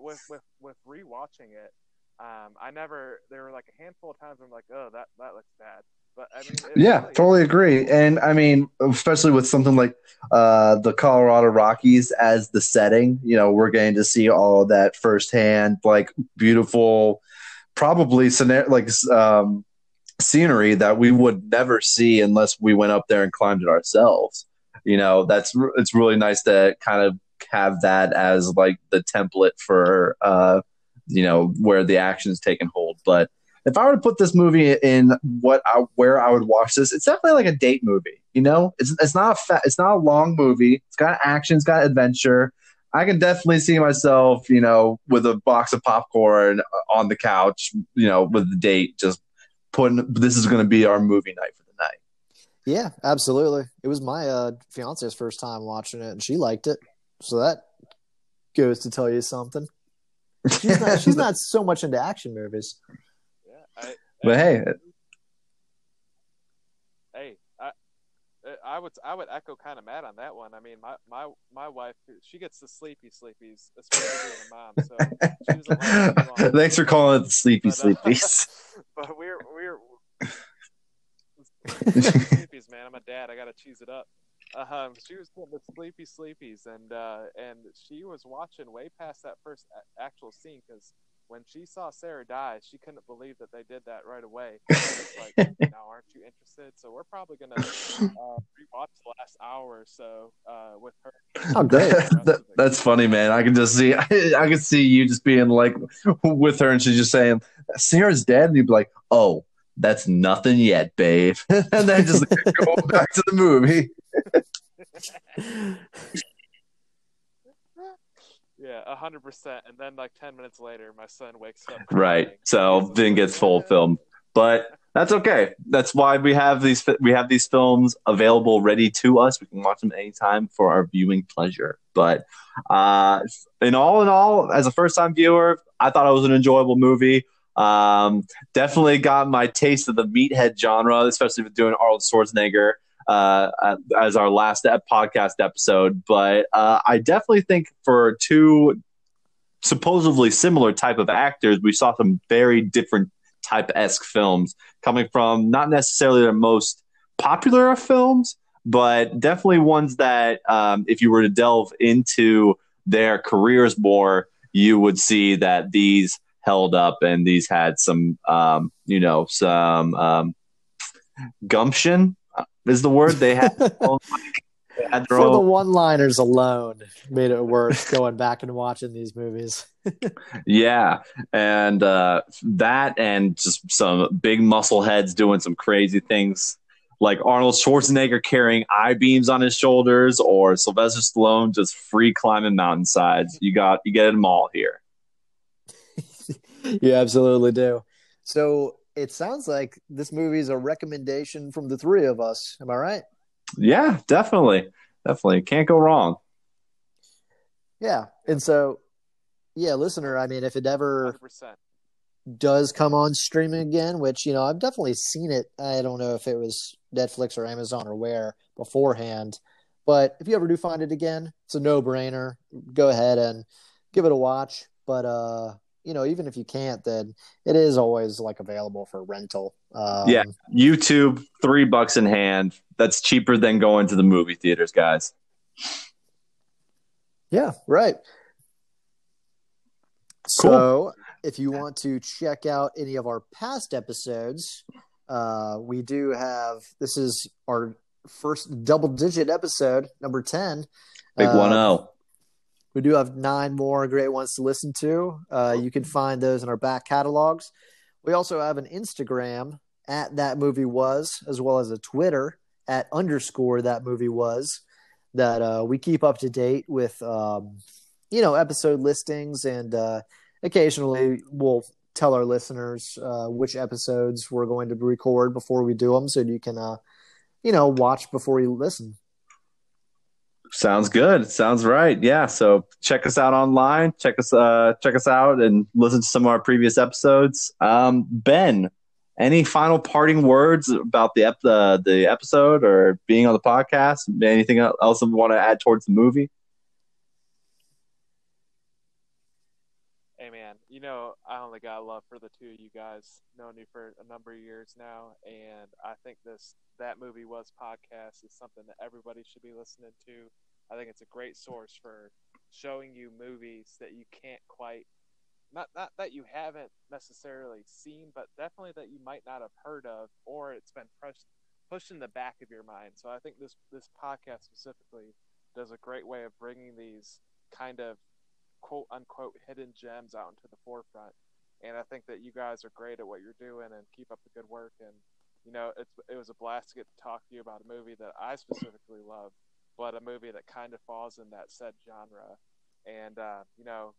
with with with rewatching it, um, I never there were like a handful of times I'm like, oh, that that looks bad. But I mean, yeah, really totally agree. And I mean, especially with something like uh, the Colorado Rockies as the setting, you know, we're getting to see all that firsthand, like beautiful, probably like um, scenery that we would never see unless we went up there and climbed it ourselves. You know, that's it's really nice to kind of have that as like the template for uh, you know where the action's taken hold. But if I were to put this movie in what I, where I would watch this, it's definitely like a date movie. You know, it's it's not a fa- it's not a long movie. It's got action, it's got adventure. I can definitely see myself, you know, with a box of popcorn on the couch, you know, with the date, just putting this is going to be our movie night for the night. Yeah, absolutely. It was my uh, fiance's first time watching it, and she liked it. So that goes to tell you something. She's not, she's not so much into action movies. I, But hey, hey, I, I would I would echo kind of Matt on that one. I mean, my my my wife, she gets the sleepy sleepies, especially being a mom. So she doesn't like too long. thanks for calling it the sleepy But, uh, sleepies. but we're we're sleepies, man. I'm a dad. I gotta cheese it up. Um, she was getting the sleepy sleepies, and uh, and she was watching way past that first a- actual scene because when she saw Sarah die, she couldn't believe that they did that right away. It's like, now aren't you interested? So we're probably gonna uh, rewatch the last hour or so uh, with her. Oh, great. That- that's funny, man. I can just see, I, can see you just being like with her, and she's just saying, "Sarah's dead," and you'd be like, "Oh, that's nothing yet, babe," and then just go back to the movie. Yeah, a hundred percent. And then like ten minutes later, my son wakes up. Right. crying. So then gets film, but that's okay. That's why we have these we have these films available ready to us. We can watch them anytime for our viewing pleasure. But uh, in all in all, as a first time viewer, I thought it was an enjoyable movie. Um, definitely got my taste of the meathead genre, especially with doing Arnold Schwarzenegger uh, as our last podcast episode. But uh, I definitely think for two supposedly similar type of actors, we saw some very different type esque films coming from not necessarily their most popular of films, but definitely ones that um, if you were to delve into their careers more, you would see that these held up and these had some, um, you know, some um, gumption uh, is the word they had. they had For the one-liners alone, made it worth going back and watching these movies. Yeah, and uh, that and just some big muscle heads doing some crazy things, like Arnold Schwarzenegger carrying I beams on his shoulders, or Sylvester Stallone just free climbing mountainsides. You got you get them all here. you absolutely do. So it sounds like this movie is a recommendation from the three of us. Am I right? Yeah, definitely, definitely can't go wrong. Yeah. And so, yeah, listener, I mean, if it ever 100%. does come on streaming again, which, you know, I've definitely seen it. I don't know if it was Netflix or Amazon or where beforehand. But if you ever do find it again, it's a no brainer. Go ahead and give it a watch. But, uh, you know, even if you can't, then it is always like available for rental. Um, yeah, YouTube, three bucks in hand. That's cheaper than going to the movie theaters, guys. Yeah, right. Cool. So, if you want to check out any of our past episodes, uh, we do have this is our first double digit episode, number 10. Big uh, 0. We do have nine more great ones to listen to. Uh, you can find those in our back catalogs. We also have an Instagram at that movie was, as well as a Twitter at underscore that movie was, that uh, we keep up to date with, um, you know, episode listings, and uh, occasionally we'll tell our listeners uh, which episodes we're going to record before we do them, so you can, uh, you know, watch before you listen. Sounds good. Sounds right. Yeah. So check us out online. Check us uh check us out and listen to some of our previous episodes. Um, Ben, any final parting words about the ep- uh, the episode or being on the podcast? Anything else you want to add towards the movie? Hey man, you know I only got love for the two of you guys. Known you for a number of years now, and I think this that movie was podcast is something that everybody should be listening to. I think it's a great source for showing you movies that you can't quite not not that you haven't necessarily seen, but definitely that you might not have heard of, or it's been pushed pushed in the back of your mind. So I think this this podcast specifically does a great way of bringing these kind of quote unquote hidden gems out into the forefront. And I think that you guys are great at what you're doing and keep up the good work. And you know, it's it was a blast to get to talk to you about a movie that I specifically love, but a movie that kind of falls in that said genre. And uh, you know,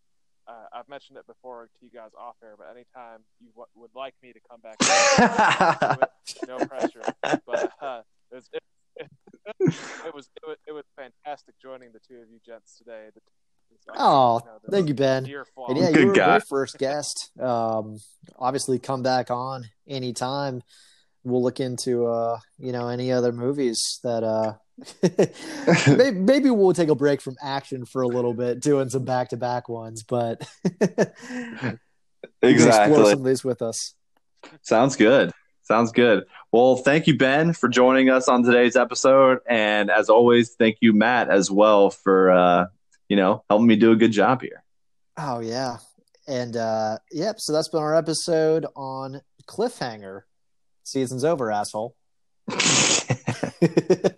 uh, I've mentioned it before to you guys off air, but anytime you w- would like me to come back, no pressure. But uh, it, was, it, it, it, was it was it was fantastic joining the two of you gents today. The, oh, thank you, Ben. And yeah, you were a first guest. Um, obviously, come back on anytime. We'll look into uh, you know any other movies that uh, maybe, maybe, we'll take a break from action for a little bit, doing some back to back ones, but exactly explore some of these with us. Sounds good. Sounds good. Well, thank you, Ben, for joining us on today's episode, and as always, thank you, Matt, as well for uh, you know helping me do a good job here. Oh yeah, and uh, yep. So that's been our episode on cliffhanger. Season's over, asshole.